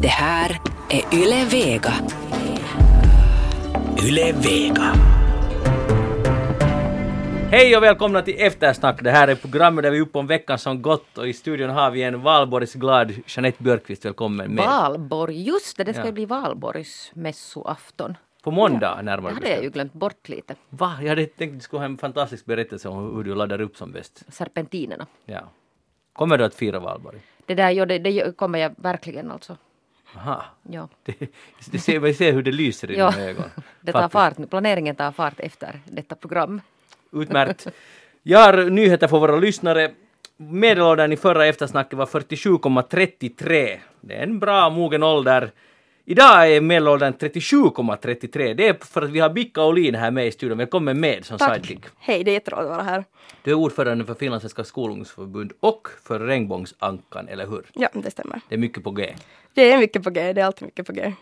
Det här är Yle Vega. Yle Vega. Hej och välkomna till Eftersnack. Det här är programmet där vi är uppe om veckan som gått och i studion har vi en valborgsglad Jeanette Björkqvist. Välkommen med. Valborg, just det, det ska Ja. ju bli valborgsmässoafton. På måndag närmare Det hade jag ju glömt bort lite. Va? Jag hade tänkt att du skulle ha en fantastisk berättelse om hur du laddar upp som bäst. Serpentinerna. Ja. Kommer du att fira valborg? Det där, ja, det, det kommer jag verkligen alltså. Aha. Ja. Det, det ser, vi ser hur det lyser i Ja. dina ögon. Det tar Faktiskt. fart. Planeringen tar fart efter detta program. Utmärkt. Jag har nyheter för våra lyssnare. Medelåldern i förra eftersnacket var 47,33. Det är en bra mogen ålder. Idag är medelåldern 37,33. Det är för att vi har Bicka Olin här med i studion. Välkommen med som sidekick. Hej, det är jätteroligt att vara här. Du är ordförande för Finlandssvenska skolungdomsförbund och för Regnbågsankan, eller hur? Ja, det stämmer. Det är mycket på G. Det är mycket på G, det är alltid mycket på G.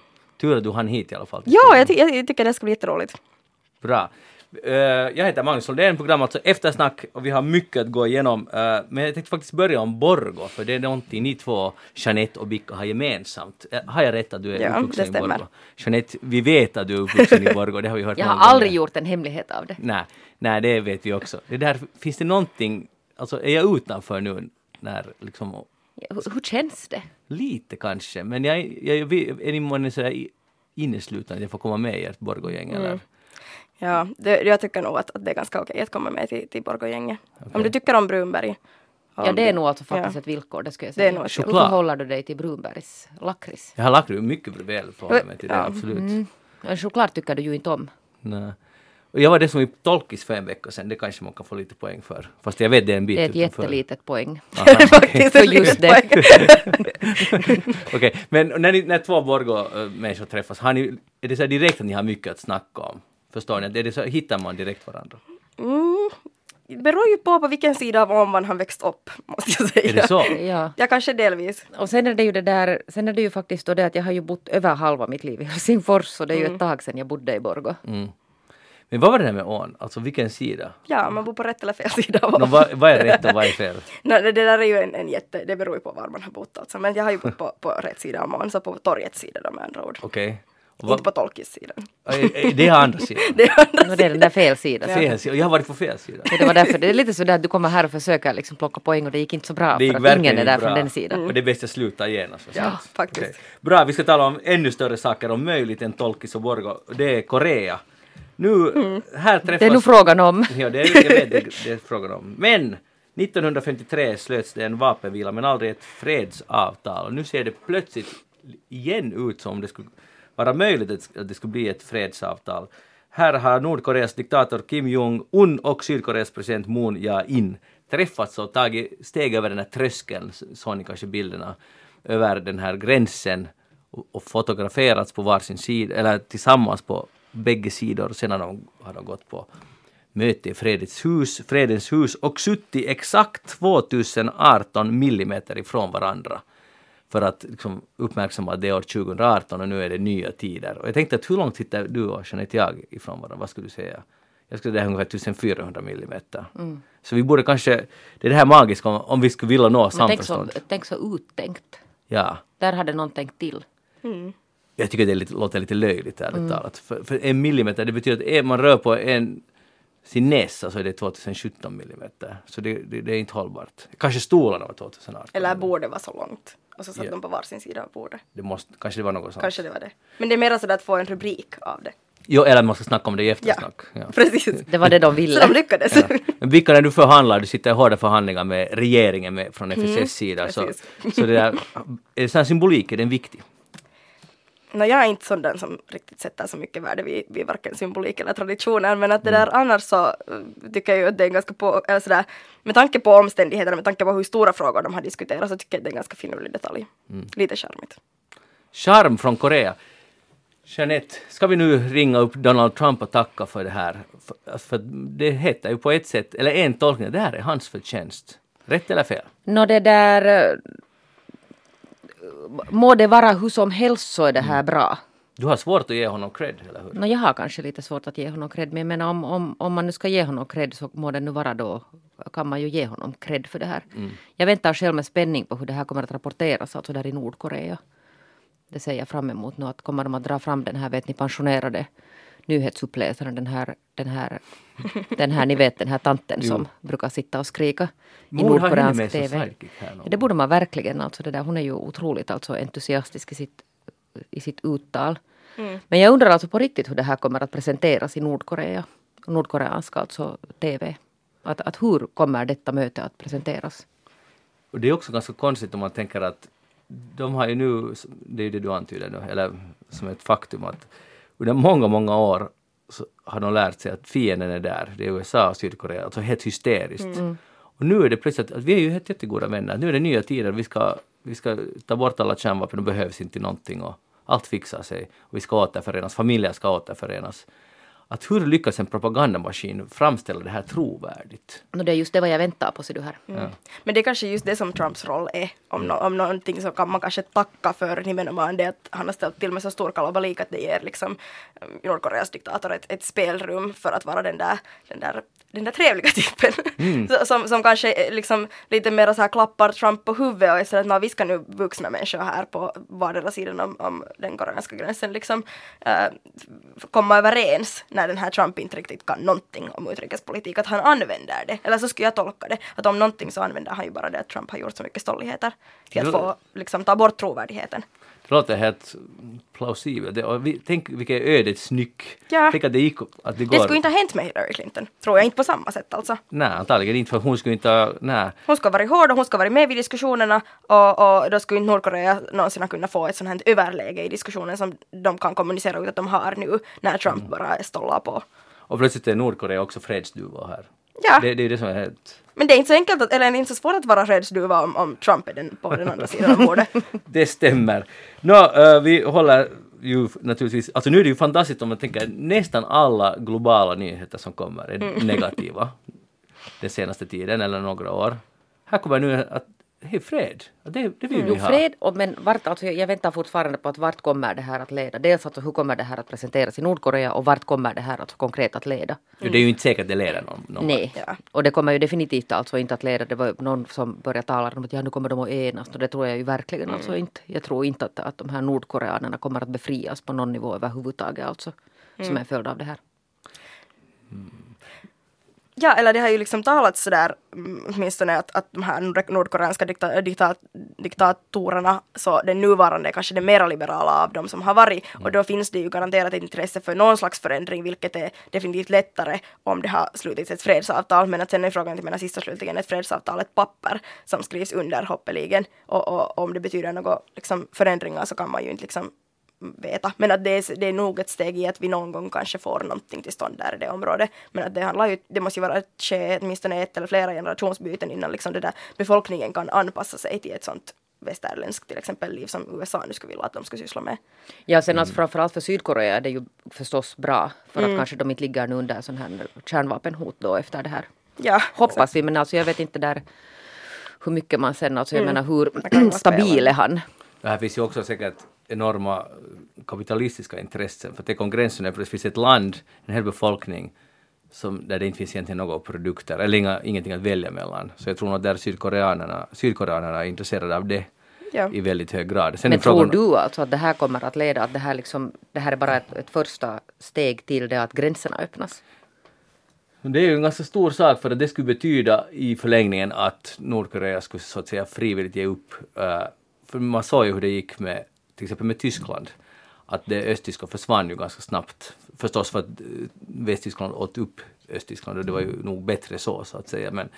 Tur att du hann hit i alla fall. Ja, jag, ty- jag tycker det ska bli jätteroligt. Bra. Eh, jag heter Magnus Soldén, program alltså Eftersnack och vi har mycket att gå igenom. Eh, men jag tänkte faktiskt börja om Borgo, för det är någonting ni två, Jeanette och Bicka, har gemensamt. Eh, har jag rätt att du är Ja, uppvuxen i Borgo? Jeanette, vi vet att du är uppvuxen i Borgo, det har vi hört Jag har aldrig gånger. gjort en hemlighet av det. Nej, nej, det vet vi också. Det där, finns det någonting, alltså är jag utanför nu när liksom Ja, Hur, hur känns det? Lite kanske, men jag, jag, jag är ni månne sådär i- innesluten att jag får komma med i ert Borgogäng Mm. eller? Ja, det, jag tycker nog att, att det är ganska okej att komma med till, till Borgogänget. Om du tycker om Brunberg. Ja, det är nog alltså Ja. faktiskt ett villkor, det ska jag Det är säga. nog Hur förhåller du dig till Brunbergs lakrits? Jag har lagt mycket väl förhållit mig till det, Ja. absolut. Men Choklad tycker du ju inte om. Nej. Och jag var det som i Tolkis för en vecka sedan, det kanske man kan få lite poäng för. Fast jag vet det är en bit Det är ett utanför. jättelitet poäng. Aha, Det är okej. faktiskt För ett just litet det. poäng. Okej, men när, ni, när två Borgå-människor träffas, har ni, är det så direkt att ni har mycket att snacka om? Förstår ni? Är det så, hittar man direkt varandra? Mm, det beror ju på på vilken sida av man har växt upp, måste jag säga. Är det så? Ja. Ja, kanske delvis. Och sen är det ju det där, sen är det ju faktiskt då det att jag har ju bott över halva mitt liv i Helsingfors och det är ju ett tag sedan jag bodde i Borgå. Mm. Men vad var det där med ån? Alltså vilken sida? Ja, man bor på rätt eller fel sida av ån. vad, vad är rätt och vad är fel? Nej, det där är ju en, en jätte, det beror ju på var man har bott alltså. Men jag har ju bott på, på rätt sida av ån, så på torgets sida då med andra ord. Okej. Och Inte på vad- Tolkis sidan. Eh, Det är andra sidan. Det är andra Och det är den där fel sidan. Fel sida. Och jag har varit på fel sida. Så det var därför, det är lite sådär att du kommer här och försöker liksom plocka poäng och det gick inte så bra Det för gick att verkligen ingen är där bra. från den sidan. Och det är bäst att sluta genast. Ja, förstås. faktiskt. Okej. Bra, vi ska tala om ännu större saker om möjligt än Tolkis och Borgo. Det är Korea. Nu, här träffas... Det är nog frågan om. Ja, det är, jag vet det, det är frågan om. Men 1953 slöts det en vapenvila men aldrig ett fredsavtal. Och nu ser det plötsligt igen ut som om det skulle vara möjligt att- det skulle bli ett fredsavtal. Här har Nordkoreas diktator Kim Jong-Un och Sydkoreas president Moon Jae-in träffats och tagit steg över den här tröskeln, såg ni kanske bilderna, över den här gränsen och, och fotograferats på varsin sida, eller tillsammans på bägge sidor. Sen har de, har de gått på möte i Fredens hus, Fredens hus och suttit exakt 2018 millimeter ifrån varandra för att liksom, uppmärksamma att det är år 2018 och nu är det nya tider. Och jag tänkte att hur långt sitter du och Jeanette jag ifrån varandra? Vad skulle du säga? Jag skulle säga ungefär 1400 millimeter. Så vi borde kanske, det är det här magiska om, om vi skulle vilja nå Men tänk så, samförstånd. tänk så uttänkt. Ja. Där hade någon tänkt till. Jag tycker det lite, låter lite löjligt ärligt talat. För, för en millimeter, det betyder att är man rör på en sin näsa så är det 2017 millimeter. Så det, det, det är inte hållbart. Kanske stolarna var 2018. Eller bordet var så långt. Och så satt Ja. de på varsin sida av bordet. Det måste, kanske det var något sånt. Kanske det var det. Men det är mer sådär att få en rubrik av det. Jo, eller man ska snacka om det i Ja, eftersnack. Ja. precis. Det var det de Så ville. de lyckades. Men vilka när du förhandlar, du sitter i hårda förhandlingar med regeringen med, från FSS sida. Så, precis. så det där, är sån här symbolik, är den viktig? Nå, jag är inte sån den som riktigt sätter så mycket värde vid, vid varken symbolik eller traditioner men att det där annars så eh, tycker jag ju att det är ganska på, eller sådär, med tanke på omständigheterna, med tanke på hur stora frågor de har diskuterat så tycker jag att det är en ganska finurlig detalj. Lite charmigt. Charm från Korea. Jeanette, ska vi nu ringa upp Donald Trump och tacka för det här? För, för det heter ju på ett sätt, eller en tolkning, det här är hans förtjänst. Rätt eller fel? Nå det där... Må det vara hur som helst så är det här bra. Du har svårt att ge honom cred, eller hur? Nå jag har kanske lite svårt att ge honom cred men jag menar om, om, om man nu ska ge honom cred så må det nu vara då kan man ju ge honom cred för det här. Jag väntar själv med spänning på hur det här kommer att rapporteras alltså där i Nordkorea. Det ser jag fram emot nu. Att kommer de att dra fram den här, vet ni, pensionerade nyhetsuppläsaren, den här, den här, den här, ni vet den här tanten som brukar sitta och skrika i ha henne nordkoreansk TV. Ja, det borde man verkligen. Alltså det där. Hon är ju otroligt alltså entusiastisk i sitt, i sitt uttal. Men jag undrar alltså på riktigt hur det här kommer att presenteras i Nordkorea. Nordkoreansk alltså TV. Att, att hur kommer detta möte att presenteras? Och det är också ganska konstigt om man tänker att de har ju nu, det är ju det du antyder nu, eller som ett faktum att under många, många år så har de lärt sig att fienden är där, det är USA och Sydkorea, alltså helt hysteriskt. Och nu är det plötsligt att vi är ju helt jättegoda vänner, nu är det nya tider, vi ska, vi ska ta bort alla kärnvapen, de behövs inte någonting och allt fixar sig. Och vi ska återförenas, familjer ska återförenas. Att hur lyckas en propagandamaskin framställa det här trovärdigt? No, det är just det vad jag väntar på, ser du här. Ja. Men det är kanske just det som Trumps roll är. Om, no, om någonting så kan man kanske tacka för nimenomaan det att han har ställt till med så stor kalabalik att det ger liksom Nordkoreas diktator ett, ett spelrum för att vara den där, den där, den där trevliga typen. Så, som, som kanske är liksom lite mer så här klappar Trump på huvudet och så att "Nå, vi ska nu vuxna människor här på vardera sidan om, om den koreanska gränsen liksom äh, komma överens när den här Trump inte riktigt kan någonting om utrikespolitik, att han använder det. Eller så skulle jag tolka det, att om någonting så använder han ju bara det att Trump har gjort så mycket stolligheter till att få liksom ta bort trovärdigheten. Det låter helt plausibelt. Det- Tänk vilken ödets nyck. Ja. Tänk att det gick, att det går. Det skulle inte ha hänt med Hillary Clinton, tror jag inte på samma sätt alltså. Nej, antagligen inte för hon skulle inte ha, nej. Hon ska vara hård och hon ska vara med vid diskussionerna och, och då skulle inte Nordkorea någonsin ha kunnat få ett sånt här överläge i diskussionen som de kan kommunicera ut att de har nu när Trump bara stollar på. Och plötsligt är Nordkorea också fredsduva här. Ja. Det, det är det som är helt... Men det är inte så enkelt, att, eller det är inte så svårt att vara fredsduva om, om Trump är den, på den andra sidan av bordet. Det stämmer. Nå, eh, vi håller ju naturligtvis, alltså nu är det ju fantastiskt om man tänker nästan alla globala nyheter som kommer är Mm. negativa den senaste tiden eller några år. Här kommer nu att, hej fred, det, det vill vi Jo, ha. fred, och, men vart, alltså, jag väntar fortfarande på att vart kommer det här att leda. Dels alltså hur kommer det här att presenteras i Nordkorea och vart kommer det här att konkret att leda. Jo, det är ju inte säkert att det leder någon, någon Nej, Ja. och det kommer ju definitivt alltså inte att leda. Det var någon som började tala om att ja, nu kommer de att enas och det tror jag ju verkligen alltså inte. Jag tror inte att, att de här nordkoreanerna kommer att befrias på någon nivå överhuvudtaget alltså. Som en följd av det här. Ja, eller det har ju liksom talats sådär, mm, åtminstone att, att de här nordkoreanska dikta, dikta, diktatorerna, så den nuvarande är kanske den mera liberala av dem som har varit. Och då finns det ju garanterat ett intresse för någon slags förändring, vilket är definitivt lättare om det har slutits ett fredsavtal. Men att sen är frågan, till mina sista slutligen, ett fredsavtal, ett papper som skrivs under hoppeligen. Och, och om det betyder några liksom, förändringar så kan man ju inte liksom veta. Men att det är, det är nog ett steg i att vi någon gång kanske får någonting till stånd där i det området. Men att det handlar ju, det måste ju vara ett ske åtminstone ett eller flera generationsbyten innan liksom det där befolkningen kan anpassa sig till ett sånt västerländskt till exempel liv som USA nu skulle vilja att de ska syssla med. Ja, sen alltså framförallt för Sydkorea är det ju förstås bra. För att kanske de inte ligger nu under sån här kärnvapenhot då efter det här. Ja, Hoppas vi, men alltså jag vet inte där hur mycket man sen, alltså jag menar kan hur stabil är han? Det här finns ju också säkert enorma kapitalistiska intressen. För tänk om gränsen är, för det finns ett land, en hel befolkning, som, där det inte finns egentligen några produkter, eller inga, ingenting att välja mellan. Så jag tror nog att där sydkoreanerna, sydkoreanerna är intresserade av det Ja. i väldigt hög grad. Sen Men tror du alltså att det här kommer att leda, att det här, liksom, det här är bara ett, ett första steg till det att gränserna öppnas? Det är ju en ganska stor sak för att det skulle betyda i förlängningen att Nordkorea skulle så att säga frivilligt ge upp. eh, för man såg ju hur det gick med till exempel med Tyskland. Att det östtyska försvann ju ganska snabbt. Förstås för att eh, Västtyskland åt upp Östtyskland och det var ju nog bättre så så att säga. Men,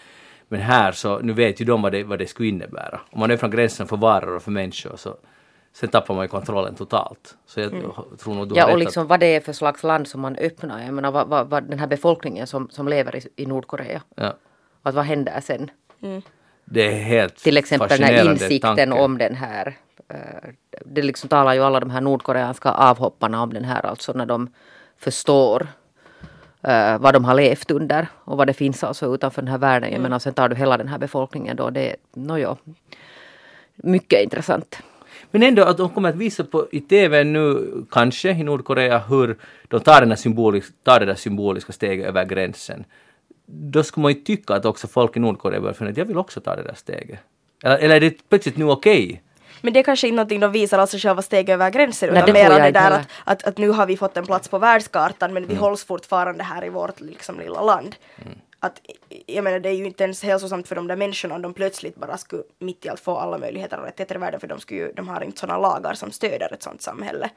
men här så, nu vet ju de vad det, vad det skulle innebära. Om man öppnar gränsen för varor och för människor så sen tappar man ju kontrollen totalt. Så jag tror nog du har Ja, rätt och att- liksom vad det är för slags land som man öppnar. Jag menar vad, vad, vad den här befolkningen som, som lever i, i Nordkorea. ja, Att vad händer sen? det är helt Till exempel den här fascinerande insikten tanke. om den här. Eh, Det liksom talar ju alla de här nordkoreanska avhopparna om den här alltså när de förstår eh, vad de har levt under och vad det finns alltså utanför den här världen. Jag menar sen tar du hela den här befolkningen då. Det är, nåjo, mycket intressant. Men ändå att de kommer att visa på i TV nu, kanske i Nordkorea, hur de tar, den tar det där symboliska steget över gränsen. Då skulle man ju tycka att också folk i Nordkorea börjar fundera att jag vill också ta det där steget. Eller, eller är det plötsligt nu okej? Men det är kanske inte någonting de visar alltså själva steg över gränsen Nej, utan mer det där att, att, att nu har vi fått en plats på världskartan men vi Mm. hålls fortfarande här i vårt liksom lilla land. Att, jag menar det är ju inte ens hälsosamt för de där människorna om de plötsligt bara skulle mitt i allt få alla möjligheter och rättigheter i världen för de, skulle ju, de har inte sådana lagar som stöder ett sådant samhälle.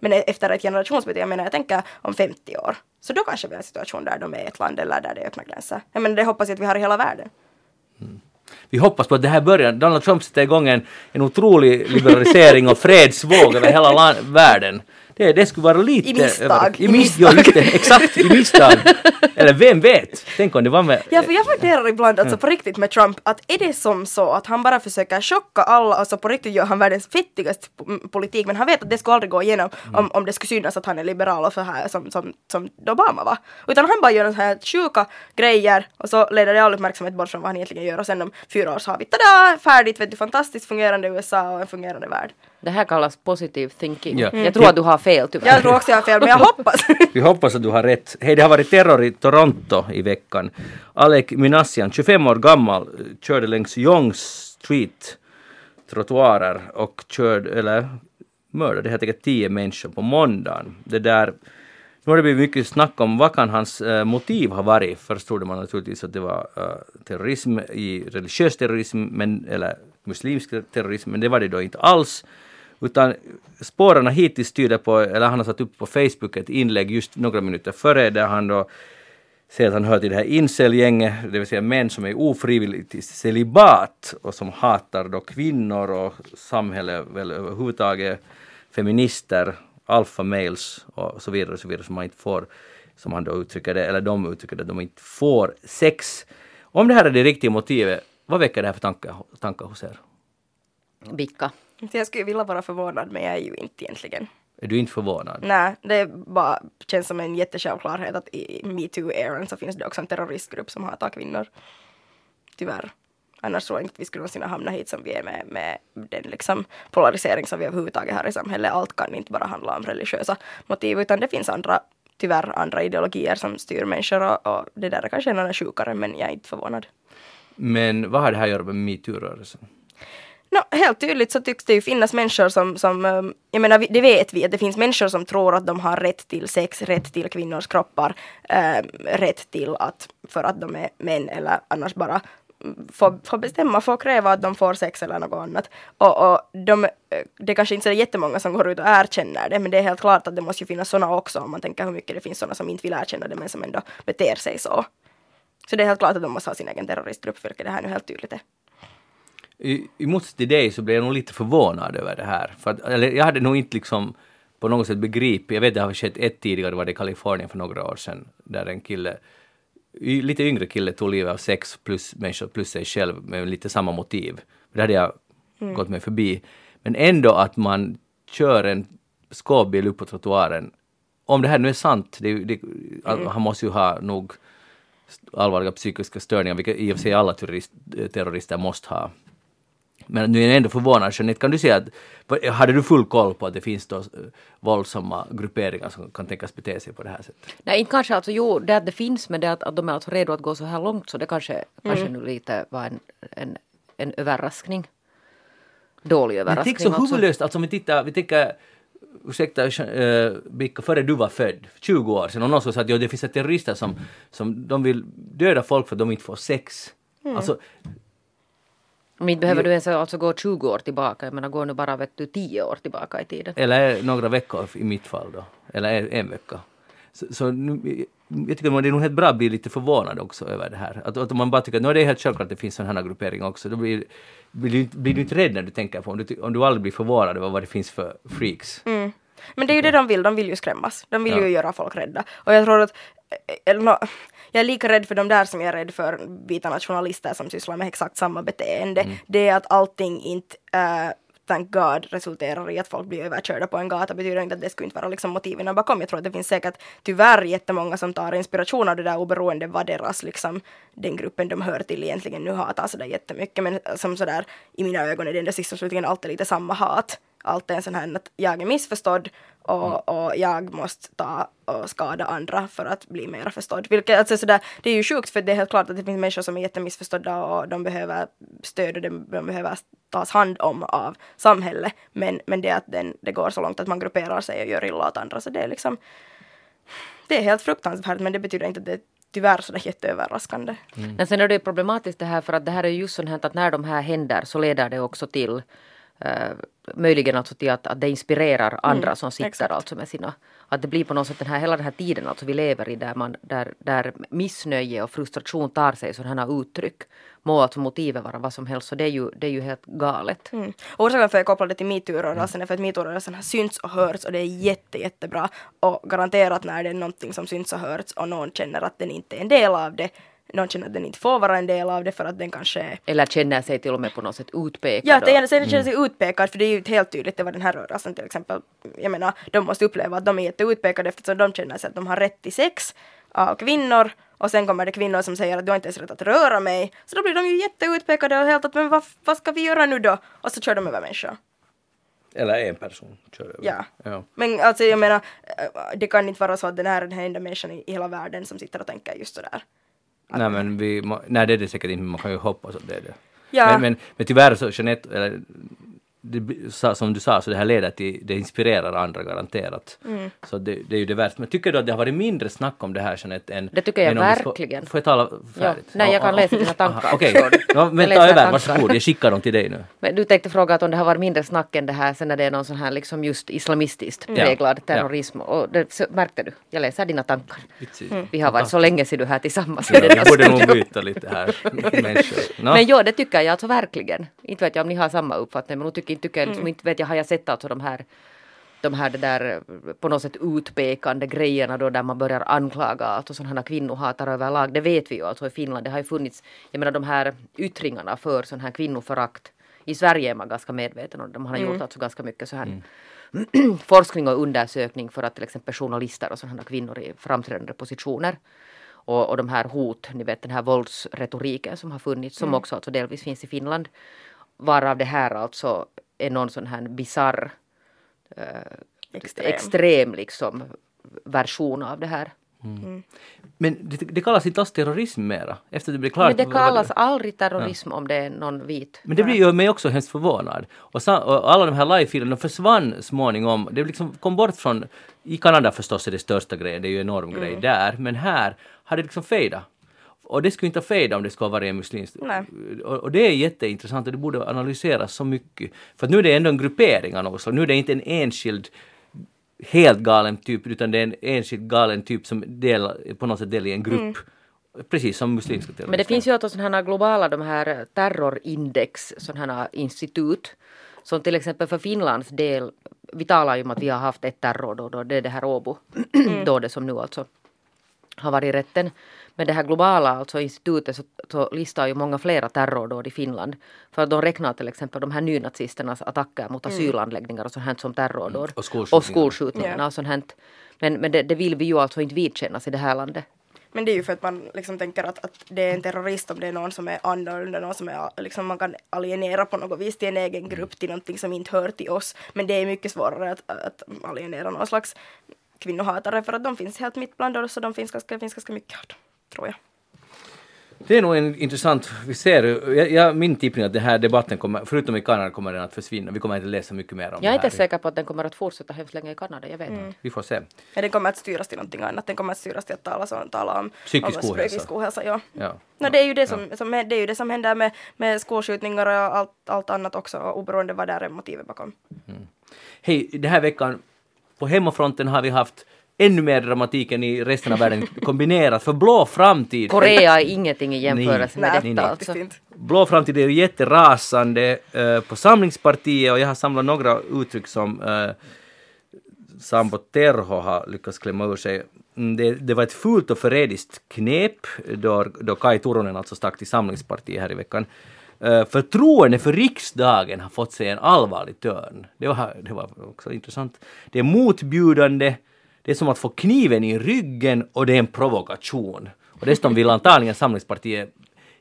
Men e- efter ett generationsbyte, jag menar jag tänker om 50 år, så då kanske vi har en situation där de är ett land eller där det är öppna gränser. Jag menar det hoppas jag att vi har i hela världen. Vi hoppas på att det här börjar. Donald Trump sätter igång en, en otrolig liberalisering och fredsvåg över hela land, världen. Det, det skulle vara lite... I misstag. I, I mis, misstag. Ja, det, exakt, i misstag. Eller vem vet? Tänk om det var med... Ja, för jag funderar ibland alltså på riktigt med Trump att är det som så att han bara försöker chocka alla, alltså på riktigt gör han världens fettigaste po- politik men han vet att det skulle aldrig gå igenom om, om det skulle synas att han är liberal och så här som, som, som Obama var. Utan han bara gör så här sjuka grejer och så leder det all uppmärksamhet bort från vad han egentligen gör och sen om fyra år så har vi tada, färdigt, vet du, fantastiskt fungerande USA och en fungerande värld. Det här kallas positive thinking. Ja. Jag tror att du har fel tyvärr. Jag tror också jag har fel men jag hoppas. Vi hoppas att du har rätt. Hej, det har varit terror i Toronto i veckan. Alec Minassian, 25 år gammal, körde längs Yonge Street trottoarer och körde, eller mördade helt enkelt 10 människor på måndagen. Det där, nu har det blivit mycket snack om vad kan hans eh, motiv ha varit. Först trodde man naturligtvis att det var eh, terrorism, i religiös terrorism, men, eller muslimsk terrorism, men det var det då inte alls. Utan spåren hittills tyder på, eller han har satt upp på Facebook ett inlägg just några minuter före där han då säger att han hör till det här incel-gänget, det vill säga män som är ofrivilligt i celibat och som hatar då kvinnor och samhället väl överhuvudtaget, feminister, alpha males och så vidare och så vidare som man inte får, som han då uttrycker det, eller de uttrycker det, de inte får sex. Om det här är det riktiga motivet, vad väcker det här för tankar, tankar hos er? Vilka? Så jag skulle vilja vara förvånad men jag är ju inte egentligen. Är du inte förvånad? Nej, det bara känns som en jättesjälvklarhet att i metoo-eran så finns det också en terroristgrupp som hatar kvinnor. Tyvärr. Annars tror jag inte att vi skulle någonsin ha hamnat hit som vi är med, med den liksom polarisering som vi överhuvudtaget har i samhället. Allt kan inte bara handla om religiösa motiv utan det finns andra, tyvärr andra ideologier som styr människor och, och det där är kanske en annan sjukare men jag är inte förvånad. Men vad har det här att göra med metoo-rörelsen? No, helt tydligt så tycks det ju finnas människor som, som ehm, jag menar det vet vi, att det finns människor som tror att de har rätt till sex, rätt till kvinnors kroppar, äh, rätt till att, för att de är män eller annars bara mm, får få, få bestämma, få kräva att de får sex eller något annat. Och, och de, eh, det kanske inte är jättemånga som går ut och erkänner det, men det är helt klart att det måste ju finnas sådana också om man tänker hur mycket det finns sådana som inte vill erkänna det men som ändå beter sig så. Så det är helt klart att de måste ha sin egen terroristgrupp, vilket det här nu helt tydligt är. I, motsats till dig så blev jag nog lite förvånad över det här. För att, eller jag hade nog inte liksom på något sätt begripit, jag vet det har skett ett tidigare, var det i Kalifornien för några år sedan, där en kille, lite yngre kille tog livet av sex plus människor plus sig själv med lite samma motiv. Det hade jag gått mig förbi. Men ändå att man kör en skåpbil upp på trottoaren. Om det här nu är sant, det, det, han måste ju ha nog allvarliga psykiska störningar, vilket i och för sig alla terrorist, terrorister måste ha. Men nu är jag ändå förvånad, Jeanette, kan du säga att, hade du full koll på att det finns då eh, våldsamma grupperingar som kan tänkas bete sig på det här sättet? Nej, inte kanske alltså, jo, det att det finns, men det att, att de är alltså redo att gå så här långt, så det kanske, kanske nu lite var en, en, en överraskning. Dålig Men överraskning tänk så alltså. huvudlöst, alltså om vi tittar, vi tänker, ursäkta uh, Bicka, före du var född, 20 år sedan, och någon som sa att ja, det finns terrorister som, som de vill döda folk för att de inte får sex. Alltså, Men inte behöver du ens alltså gå 20 år tillbaka, jag menar gå nu bara vet du 10 år tillbaka i tiden. Eller några veckor i mitt fall då. Eller en, en vecka. Så, så nu, jag tycker att det är nog helt bra att bli lite förvånad också över det här. Att, att om man bara tycker att nu är det helt självklart att det finns sådana här grupperingar också. Då blir, blir, du, blir du inte rädd när du tänker på om du, om du aldrig blir förvånad över vad det finns för freaks. Men det är ju det de vill, de vill ju skrämmas. De vill Ja. ju göra folk rädda. Och jag tror att, eh, eller nå, jag är lika rädd för de där som jag är rädd för vita nationalister som sysslar med exakt samma beteende. Det är att allting inte, uh, thank God, resulterar i att folk blir överkörda på en gata betyder inte att det skulle inte vara liksom motiven bakom. Jag tror att det finns säkert tyvärr jättemånga som tar inspiration av det där oberoende vad deras liksom, den gruppen de hör till egentligen nu hatar sådär jättemycket. Men som sådär i mina ögon är det ändå sist och slutligen alltid lite samma hat allt är en sån här att jag är missförstådd och, och jag måste ta och skada andra för att bli mer förstådd. Vilket, alltså, sådär, det är ju sjukt för det är helt klart att det finns människor som är jättemissförstådda och de behöver stöd och de, de behöver tas hand om av samhället. Men, men det att den, det går så långt att man grupperar sig och gör illa åt andra så det är liksom det är helt fruktansvärt men det betyder inte att det är tyvärr sådär jätteöverraskande. Mm. Men sen är det problematiskt det här för att det här är just sånt här att när de här händer så leder det också till möjligen alltså till att, att det inspirerar andra mm, som sitter exakt. alltså med sina... Att det blir på något sätt den här, hela den här tiden alltså vi lever i där, man, där, där missnöje och frustration tar sig sådana uttryck. Må alltså motivet vara vad som helst så det är ju, det är ju helt galet. Mm. Orsaken för att jag kopplade till metoo-rörelsen är för att metoo-rörelsen har synts och hörts och det är jätte, jättebra. Och garanterat när det är någonting som syns och hörts och någon känner att den inte är en del av det någon känner att den inte får vara en del av det för att den kanske Eller känner sig till och med på något sätt utpekad. Ja, den känner, sig mm. utpekad för det är ju helt tydligt det var den här rörelsen till exempel. Jag menar, de måste uppleva att de är jätteutpekade eftersom de känner sig att de har rätt till sex av kvinnor och sen kommer det kvinnor som säger att du har inte ens rätt att röra mig. Så då blir de ju jätteutpekade och helt att men vad, vad ska vi göra nu då? Och så kör de över människor. Eller en person kör över. Ja. ja. Men alltså jag menar, äh, det kan inte vara så att den här är den enda människan i hela världen som sitter och tänker just sådär. Nej men vi, nej det är det säkert inte, men man kan ju hoppas att det är det. Ja. Men, men, men tyvärr så Jeanette, eller det, som du sa, så det här leder till, det inspirerar andra garanterat. Mm. Så det, det, är ju det värsta. Men tycker du att det har varit mindre snack om det här Jeanette än... Det tycker jag verkligen. Får, får jag tala färdigt? Ja. Nej, jag kan läsa dina tankar. Okej, okay. men ta över, varsågod, jag skickar dem till dig nu. Men du tänkte fråga om det har varit mindre snack än det här sen när det är någon sån här liksom just islamistiskt präglad ja. terrorism. Och det så, märkte du, jag läser dina tankar. Mm. Vi har varit så länge sedan du här tillsammans. Ja, vi borde nog byta lite här. No. Men ja, det tycker jag alltså verkligen. Inte vet jag om ni har samma uppfattning, men nu tycker, tycker jag liksom mm. inte vet jag, har jag sett alltså de här de här det där på något sätt utpekande grejerna då där man börjar anklaga alltså sådana kvinnohatare överlag. Det vet vi ju alltså i Finland. Det har ju funnits, jag menar de här yttringarna för sån här kvinnoförakt. I Sverige är man ganska medveten om det. Man har mm. gjort alltså ganska mycket så här mm. forskning och undersökning för att till exempel journalister och sådana kvinnor i framträdande positioner och, och de här hot, ni vet den här våldsretoriken som har funnits som mm. också alltså delvis finns i Finland. Varav det här alltså är någon sån här bizarr eh, extrem. extrem liksom version av det här. Mm. Mm. Men det, det, kallas inte alls terrorism mera? Efter det blir klart. Men det kallas aldrig terrorism ja. om det är någon vit. Men det blir ju mig också hemskt förvånad. Och, så, och alla de här live-filerna försvann småningom. Det liksom kom bort från... I Kanada förstås är det största grejen, det är ju en enorm mm. grej där. Men här har det liksom fejdat. Och det skulle inte ha fejdat om det skulle ha varit en muslimsk... Och, och, det är jätteintressant och det borde analyseras så mycket. För att nu är det ändå en gruppering av något slag. Nu är det inte en enskild helt galen typ utan det är en enskild galen typ som del, på något sätt delar i en grupp. Mm. Precis som muslimska terrorister. Men det finns ju också sådana här globala de här terrorindex, sådana här institut. Som till exempel för Finlands del, vi talar ju om att vi har haft ett terrordåd och det är det här Åbo mm. dådet som nu alltså har varit i rätten. Men det här globala alltså institutet så, så listar ju många flera terrordåd i Finland. För att de räknar till exempel de här nynazisternas attacker mot mm. asylanläggningar och sånt här som terrordåd. Mm. Och skolskjutningarna. Och skolskjutningarna yeah. och sånt här. Men, men det, det, vill vi ju alltså inte vidkännas i det här landet. Men det är ju för att man liksom tänker att, att det är en terrorist om det är någon som är annorlunda, någon som är, liksom man kan alienera på något vis till en egen grupp, till någonting som inte hör till oss. Men det är mycket svårare att, att alienera någon slags kvinnohatare för att de finns helt mitt bland oss och de finns ganska, finns ganska mycket av dem tror jag. Det är nog en intressant, vi ser, jag, jag, min tippning är att den här debatten kommer, förutom i Kanada kommer den att försvinna. Vi kommer inte läsa mycket mer om jag det Jag är inte säker på att den kommer att fortsätta hemskt länge i Kanada, jag vet mm. Vi får se. Ja, den kommer att styras till någonting annat, den kommer att styras till att tala, så, tala om psykisk om ohälsa. ohälsa ja. Ja. No, det, är ju det, som, ja. som, det är ju det som händer med, med skolskjutningar och allt, allt annat också, oberoende vad det är motivet bakom. Mm. Hej, den här veckan på hemmafronten har vi haft ännu mer dramatik än i resten av världen kombinerat för blå framtid. Korea är ingenting i jämförelse med detta nej, alltså. Blå framtid är jätterasande uh, på Samlingspartiet och jag har samlat några uttryck som uh, Sambo Terho har lyckats klämma ur sig. Mm, det, det, var ett fult och förrädiskt knep då, då Kai Turunen alltså stack till Samlingspartiet här i veckan. Eh, förtroende för riksdagen har fått sig en allvarlig törn. Det var, det var också intressant. Det är motbjudande, det är som att få kniven i ryggen och det är en provokation. Och dessutom vill antagligen Samlingspartiet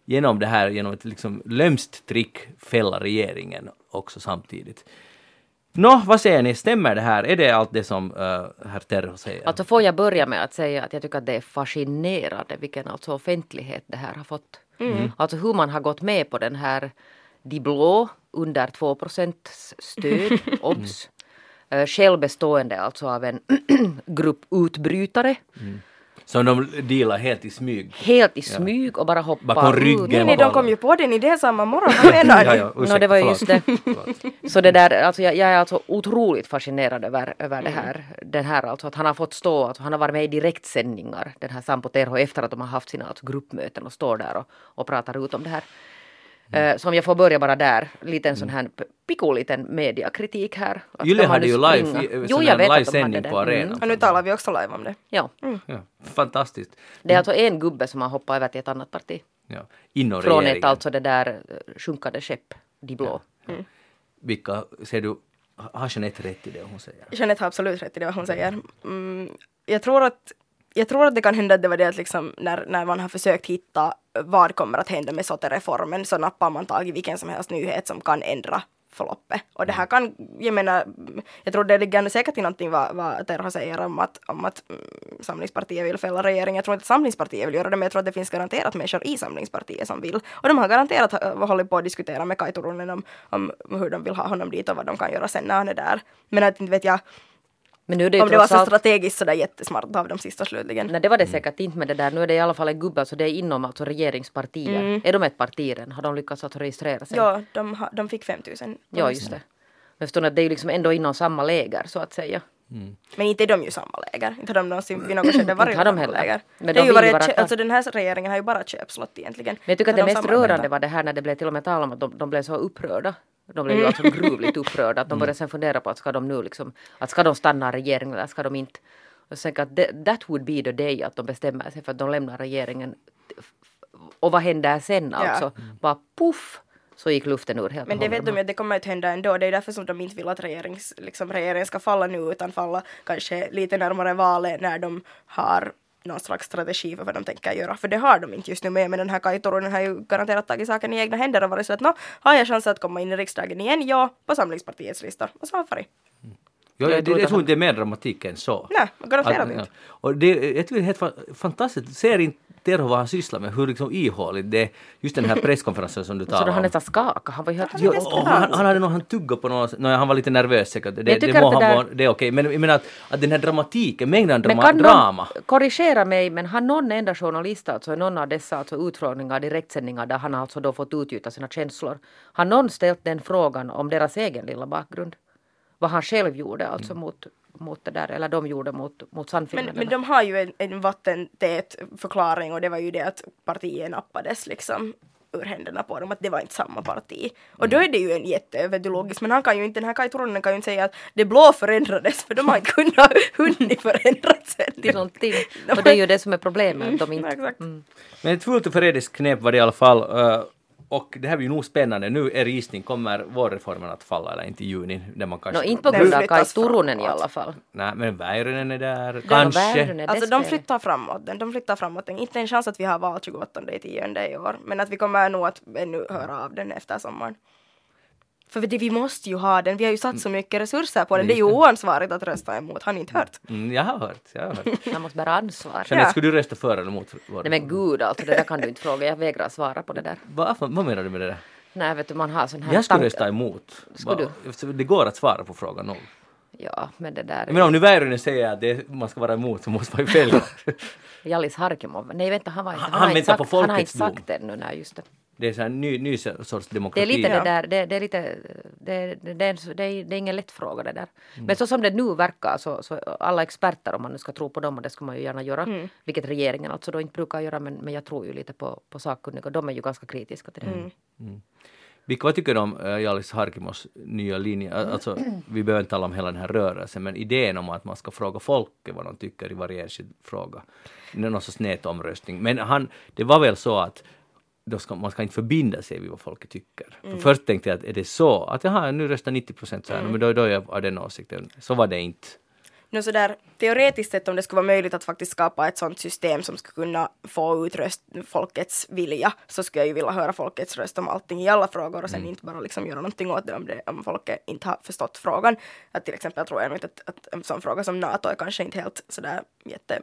genom det här, genom ett liksom lömskt trick, fälla regeringen också samtidigt. Nå, vad säger ni, stämmer det här? Är det allt det som uh, herr Terho säger? Alltså får jag börja med att säga att jag tycker att det är fascinerande vilken alltså offentlighet det här har fått. Alltså hur man har gått med på den här De blå under 2 stöd, obs. Eh, Själv bestående alltså av en grupp utbrytare. Som de dealar helt i smyg. Helt i smyg och bara hoppar Bakom ut. ryggen. Nej, nej, de kom ju på den idén samma morgon. Vad menar du? Ja, ja, ursäkta, No, det var just det. Så det där, alltså jag, jag är alltså otroligt fascinerad över, över det här. Den här alltså att han har fått stå, alltså han har varit med i direktsändningar, den här Sampo Terho, efter att de har haft sina alltså gruppmöten och står där och, och pratar ut om det här. Eh, så om jag får börja bara där, lite en sån här pikoliten mediakritik här. Att Yle hade nu ju live, springa- i- Jo, sån jag här vet att de hade livesändning det. på arenan. Och nu talar vi också live om det. Ja. Ja, fantastiskt. Det är alltså en gubbe som har hoppat över till ett annat parti. Ja. Inom Från regeringen. ett alltså det där eh, sjunkande skepp, de blå. Vilka, ser du, har Jeanette rätt i det hon säger? Jeanette har absolut rätt i det hon säger. Mm, jag, tror att, jag tror att det kan hända att det var det att liksom när, när man har försökt hitta vad kommer att hända med SOTE-reformen så nappar man tag i vilken som helst nyhet som kan ändra förloppet. Och det här kan, jag menar, jag tror det ligger säkert i någonting vad, vad Terho säger om att, om att mm, Samlingspartiet vill fälla regeringen. Jag tror inte att Samlingspartiet vill göra det, men jag tror att det finns garanterat människor i Samlingspartiet som vill. Och de har garanterat hållit på att diskutera med Kaj Turunen om, om hur de vill ha honom dit och vad de kan göra sen när han är där. Men att inte vet jag, Men nu är det ju om det var så allt strategiskt sådär jättesmart av dem sista slutligen. Nej det var det säkert inte med det där. Nu är det i alla fall en gubbe, alltså det är inom alltså regeringspartier. Är de ett parti? Har de lyckats att registrera sig? Ja, de, ha, de fick 5000. Ja, just det. Men förstår ni att det är ju liksom ändå inom samma läger så att säga. Men inte är de ju samma läger. Inte har de någonsin vid något skede varit Inte har de samma heller. läger. Men det de har ju varit, vara alltså den här regeringen har ju bara köpslott egentligen. Men jag tycker att det de mest rörande var det här när det blev till och med tal om att de, de blev så upprörda. De blev ju alltså gruvligt upprörda att de började sen fundera på att ska de nu liksom, att ska de stanna i regeringen eller ska de inte? Och sen att that would be the day att de bestämmer sig för att de lämnar regeringen. Och vad händer sen Ja. alltså? Bara puff så gick luften ur helt Men det vet de ju att det kommer att hända ändå. Det är därför som de inte vill att regerings, liksom, regeringen ska falla nu utan falla kanske lite närmare valet när de har någon slags strategi för vad de tänker göra. För det har de inte just nu med. Men den här Kaj Turunen har ju garanterat tagit saken i egna händer och varit så att nå, har jag chans att komma in i riksdagen igen? Ja, på Samlingspartiets listor. Och så har han farit. Ja, Jag jag, tror det, jag att tror han- inte det är mer dramatik än så. Nej, garanterat Att- inte. ja. Och det, jag tycker det är helt fa- fantastiskt. Ser inte Terho vad han sysslar med? Hur liksom ihåligt det är. Just den här presskonferensen som du Så då talar han om. nästan skakade. Han var ju helt Han Jo, han, han hade nog han tugga på något, no, han var lite nervös säkert. Det, jag det, må det där- vara, det är okej. Men jag menar att, att den här dramatiken, mängden Men drama, kan drama. någon korrigera mig, men har någon enda journalist alltså någon av dessa alltså utfrågningar, direktsändningar där han har alltså då fått utgjuta sina känslor, har någon ställt den frågan om deras egen lilla bakgrund? Vad han själv gjorde alltså Mm. mot, mot det där, eller de gjorde mot, mot Men, Sannfinländarna? men de har ju en, en vattentät förklaring och det var ju det att partiet nappades liksom ur händerna på dem, att det var inte samma parti. Och då är det ju en jätteöverlogisk, men han kan ju inte, den här Kaj Turunen kan ju inte säga att det blå förändrades, för de har inte kunnat hunnit förändras än. till någonting. Och det är ju det som är problemet. De inte, exakt. Men ett fullt och förrädiskt knep var det i alla fall. eh, och det här blir ju nog spännande. Nu är risning, kommer vårreformen att falla eller inte i juni? Där man kanske... no, inte på Den grund av Kaj Turunen i alla fall. Nej, men Väyrynen är där. Ja, Kanske. Väyrynen, Alltså de flyttar framåt den, de flyttar framåt den. Inte en chans att vi har val 28 i tionde i år, men att vi kommer nog att ännu höra av den efter sommaren. För det, vi måste ju ha den, vi har ju satt så mycket resurser på den. Det är ju oansvarigt att rösta emot, har ni inte hört? Mm, jag har hört. Jag har hört. Man måste bära ansvar. Jeanette, Ja. skulle du rösta för eller emot vår Nej men gud alltså, det där kan du inte fråga. Jag vägrar svara på det där. Vad, vad menar du med det där? Nej vet du, man har sån här Jag skulle rösta emot. Skulle Bara- Det går att svara på frågan nog. Ja, men det där... Jag menar om nu Väyrynen säger att det, man ska vara emot så måste man ju fälla. Jallis Harkimo. Nej vänta, han var inte... Han har inte väntar sagt, på Han har inte sagt det ännu, nej just det. Det är så här ny, ny sorts Det demokrati. är lite Ja. det där, det, det är lite, det, det, det, är, en- det, är, det är ingen lätt fråga det där. Mm. Men så som det nu verkar så, så alla experter om man nu ska tro på dem och det ska man ju gärna göra, Mm. vilket regeringen alltså då inte brukar göra men, men jag tror ju lite på, på sakkunniga och de är ju ganska kritiska till det. Mm. Vilka, vad tycker du om uh, Jallis Harkimos nya linje? Al- Alltså, vi behöver inte tala om hela den här rörelsen, men idén om att man ska fråga folket vad de tycker i varje enskild fråga. Det är någon sorts nätomröstning. Men han, det var väl så att då ska, man ska inte förbinda sig vid vad folket tycker. För först tänkte jag att är det så att jaha, nu röstar 90 procent så här, men då, då är jag av den åsikten. Så var det inte. nu sådär teoretiskt sett om det skulle vara möjligt att faktiskt skapa ett sådant system som skulle kunna få ut röst, folkets vilja så skulle jag ju vilja höra folkets röst om allting i alla frågor och sen Mm. inte bara liksom göra någonting åt det om, det om folket inte har förstått frågan. Att till exempel tror jag inte att, att en sån fråga som NATO är kanske inte helt sådär jätte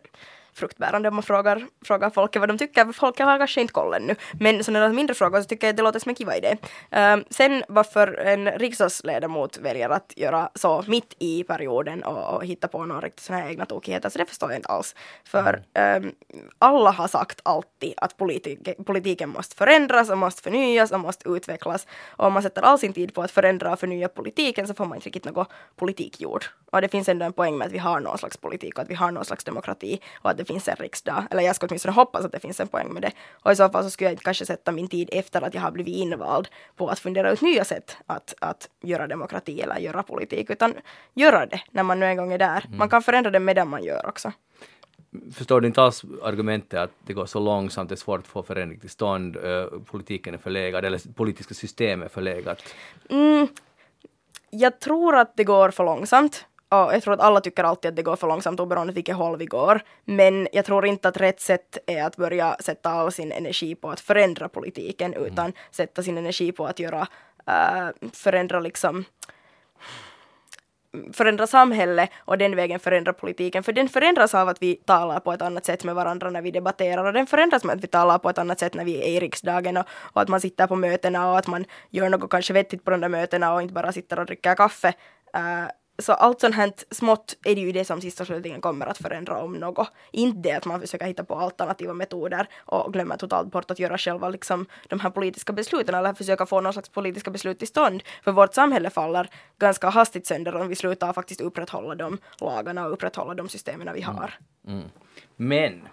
fruktbärande om man frågar, frågar folket vad de tycker. för Folket har kanske inte koll ännu. Men sådana där mindre frågor så tycker jag att det låter som en kiva idé. Um, sen varför en riksdagsledamot väljer att göra så mitt i perioden och, och hitta på några riktigt sådana här egna tokigheter, så det förstår jag inte alls. För um, alla har sagt alltid att politik, politiken måste förändras och måste förnyas och måste utvecklas. Och om man sätter all sin tid på att förändra och förnya politiken så får man inte riktigt något politik gjord. Och det finns ändå en poäng med att vi har någon slags politik och att vi har någon slags demokrati och att det finns en riksdag. Eller jag skulle åtminstone hoppas att det finns en poäng med det. Och i så fall så skulle jag inte kanske sätta min tid efter att jag har blivit invald på att fundera ut nya sätt att, att göra demokrati eller göra politik, utan göra det när man nu en gång är där. Man kan förändra det medan man gör också. Förstår du inte alls argumentet att det går så långsamt, det är svårt att få förändring till stånd, eh, politiken är förlegad, eller politiska system är förlegat? Mm, jag tror att det går för långsamt. Och jag tror att alla tycker alltid att det går för långsamt oberoende vilket håll vi går. Men jag tror inte att rätt sätt är att börja sätta all sin energi på att förändra politiken utan sätta sin energi på att göra, äh, förändra liksom förändra samhället och den vägen förändra politiken. För den förändras av att vi talar på ett annat sätt med varandra när vi debatterar och den förändras med att vi talar på ett annat sätt när vi är i riksdagen och, och att man sitter på mötena och att man gör något kanske vettigt på de där mötena och inte bara sitter och dricker kaffe. Uh, så allt sånt här smått är det ju det som sist och slutligen kommer att förändra om något. Inte det att man försöker hitta på alternativa metoder och glömmer totalt bort att göra själva liksom de här politiska besluten eller försöka få någon slags politiska beslut till stånd. För vårt samhälle faller ganska hastigt sönder om vi slutar faktiskt upprätthålla de lagarna och upprätthålla de systemen vi har. Mm. Men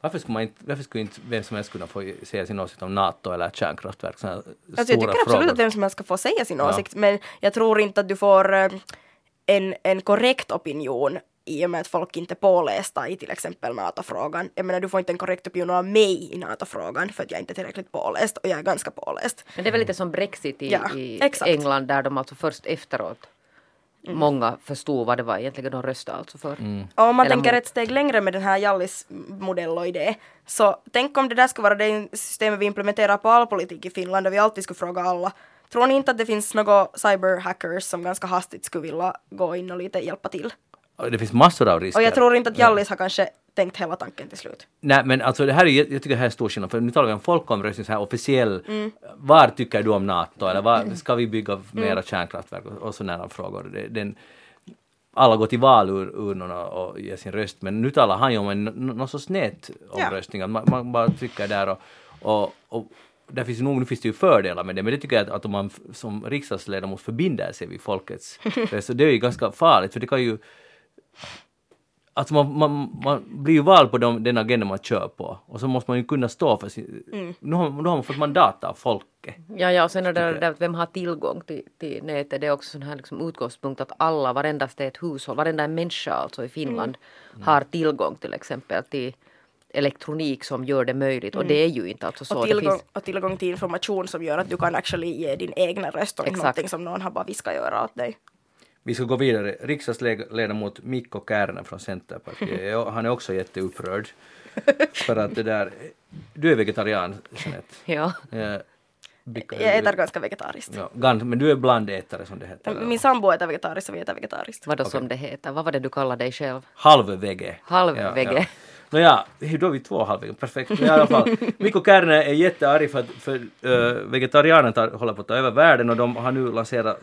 varför skulle, man inte, varför skulle inte vem som helst kunna få säga sin åsikt om NATO eller kärnkraftverk? Alltså jag tycker absolut frågor. att vem som helst ska få säga sin Ja. åsikt men jag tror inte att du får eh, en, en korrekt opinion i och med att folk inte pålästa i till exempel NATO-frågan. Jag menar du får inte en korrekt opinion av mig i NATO-frågan för att jag inte är tillräckligt påläst och jag är ganska påläst. Men det är väl lite som Brexit i, Ja, i. England där de alltså först efteråt många förstod vad det var egentligen de röstade alltså för. Och om man Eller tänker mot- ett steg längre med den här Jallis modell och idé, så tänk om det där skulle vara det systemet vi implementerar på all politik i Finland och vi alltid skulle fråga alla. Tror ni inte att det finns några cyberhackers som ganska hastigt skulle vilja gå in och lite hjälpa till? Det finns massor av risker. Och jag tror inte att Jallis har kanske tänkt hela tanken till slut. Nej men alltså det här är, jag tycker det här är stor skillnad för nu talar vi om folkomröstning så här officiell. Mm. Var tycker du om NATO eller var, ska vi bygga mera kärnkraftverk och, och sådana frågor. Det, den, alla går till valurnorna och ger sin röst men nu talar han ju om en nå- någon sorts nätomröstning. Att man, man bara trycker där och, och, och där finns ju nog, nu finns det ju fördelar med det, men det tycker jag att, att om man som riksdagsledamot förbinder sig vid folkets röst, så det är ju ganska farligt för det kan ju Alltså man, man, man blir ju vald på de, den agenda man kör på och så måste man ju kunna stå för sin... Nu, har, nu har man fått mandat av folket. Ja, ja, och sen är det där vem har tillgång till, till nätet. Det är också sån här liksom utgångspunkt att alla, varenda ett hushåll, varenda en människa alltså i Finland Mm. har tillgång till exempel till elektronik som gör det möjligt. Och det är ju inte alltså så. Mm. Och det tillgång, finns, och tillgång till information som gör att du kan actually ge din egna röst och inte någonting som någon har bara viskat göra åt dig. Vi ska gå vidare. Riksdagsledamot Mikko Kärnä från Centerpartiet, han är också jätteupprörd. för att det där... Du är vegetarian, Jeanette. ja. Eh, Jag äter ganska vegetariskt. Ja, gans, men du är blandätare som det heter. Min sambo äter vegetariskt och vi äter vegetariskt. Vad då som det heter. Vad var det du kallade dig själv? Halvvege. Halvvege. Ja, ja. Nåja, då är vi två halvvägs, perfekt. Men i alla fall, Mikko Kärne är jättearg för att för, eh, uh, vegetarianerna tar, håller på att ta över världen och de har nu lanserat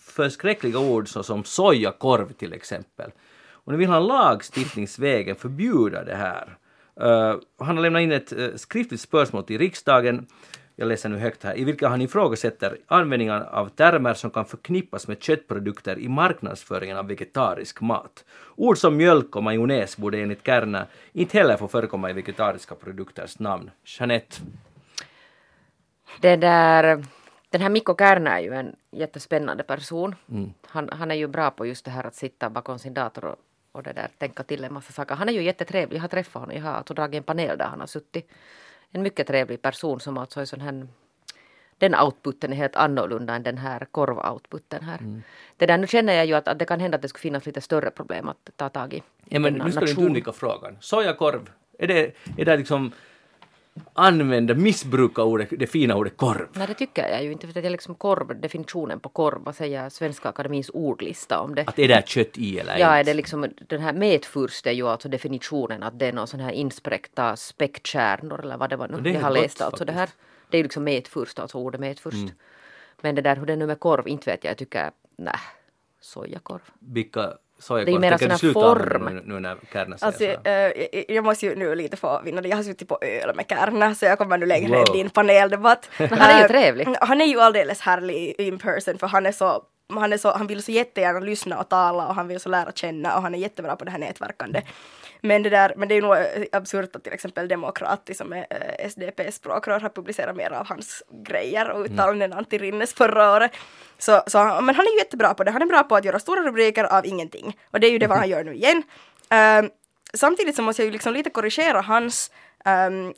förskräckliga ord såsom sojakorv till exempel. Och nu vill han lagstiftningsvägen förbjuda det här. Uh, han har lämnat in ett uh, skriftligt spörsmål till riksdagen jag läser nu högt här, i vilka han ifrågasätter användningen av termer som kan förknippas med köttprodukter i marknadsföringen av vegetarisk mat. Ord som mjölk och majonnäs borde enligt Kärna inte heller få förekomma i vegetariska produkters namn. Jeanette, Det där, den här Mikko Kärnä är ju en jättespännande person. Mm. Han, han är ju bra på just det här att sitta bakom sin dator och, och det där, tänka till en massa saker. Han är ju jättetrevlig. Jag har träffat honom. Jag har alltså dragit en panel där han har suttit. En mycket trevlig person som alltså är sån här den outputen är helt annorlunda än den här korv-outputen här. Mm. Det där, nu känner jag ju att, att det kan hända att det skulle finnas lite större problem att ta tag i. Ja, men nu ska du inte undvika frågan. Sojakorv, är det, är det liksom använda, missbruka ordet, det fina ordet korv? Nej det tycker jag ju inte för att jag liksom korv, definitionen på korv, vad säger Svenska Akademins ordlista om det? Att är det kött i eller Ja, är inte? det liksom, den här metfurst är ju alltså definitionen att det är någon sån här inspräckta späckkärnor eller vad det var nu. det är jag har gott läst alltså det här. faktiskt. Det är ju liksom metfurst, alltså ordet metfurst. Men det där hur det är nu med korv, inte vet jag, jag tycker, nej, sojakorv. Vilka Det är mera sån här form. Nu, nu när Kärna säger Alltså, eh, jag- måste ju nu lite få vinna det. Jag har suttit på öl med Kärna så jag kommer nu längre Wow. än din paneldebatt. han är ju trevlig. Han är ju alldeles härlig in person för han är så han, är så, han vill så jättegärna lyssna och tala och han vill så lära känna och han är jättebra på det här nätverkande. Men det, där, men det är ju nog eh, absurt att till exempel Demokrati som är eh, SDPs språkrör har publicerat mer av hans grejer och uttalanden än Antti Rinnes förra året. Så, så, men han är ju jättebra på det. Han är bra på att göra stora rubriker av ingenting. Och det är ju det vad han gör nu igen. Ehm, samtidigt så måste jag ju liksom lite korrigera hans ehm,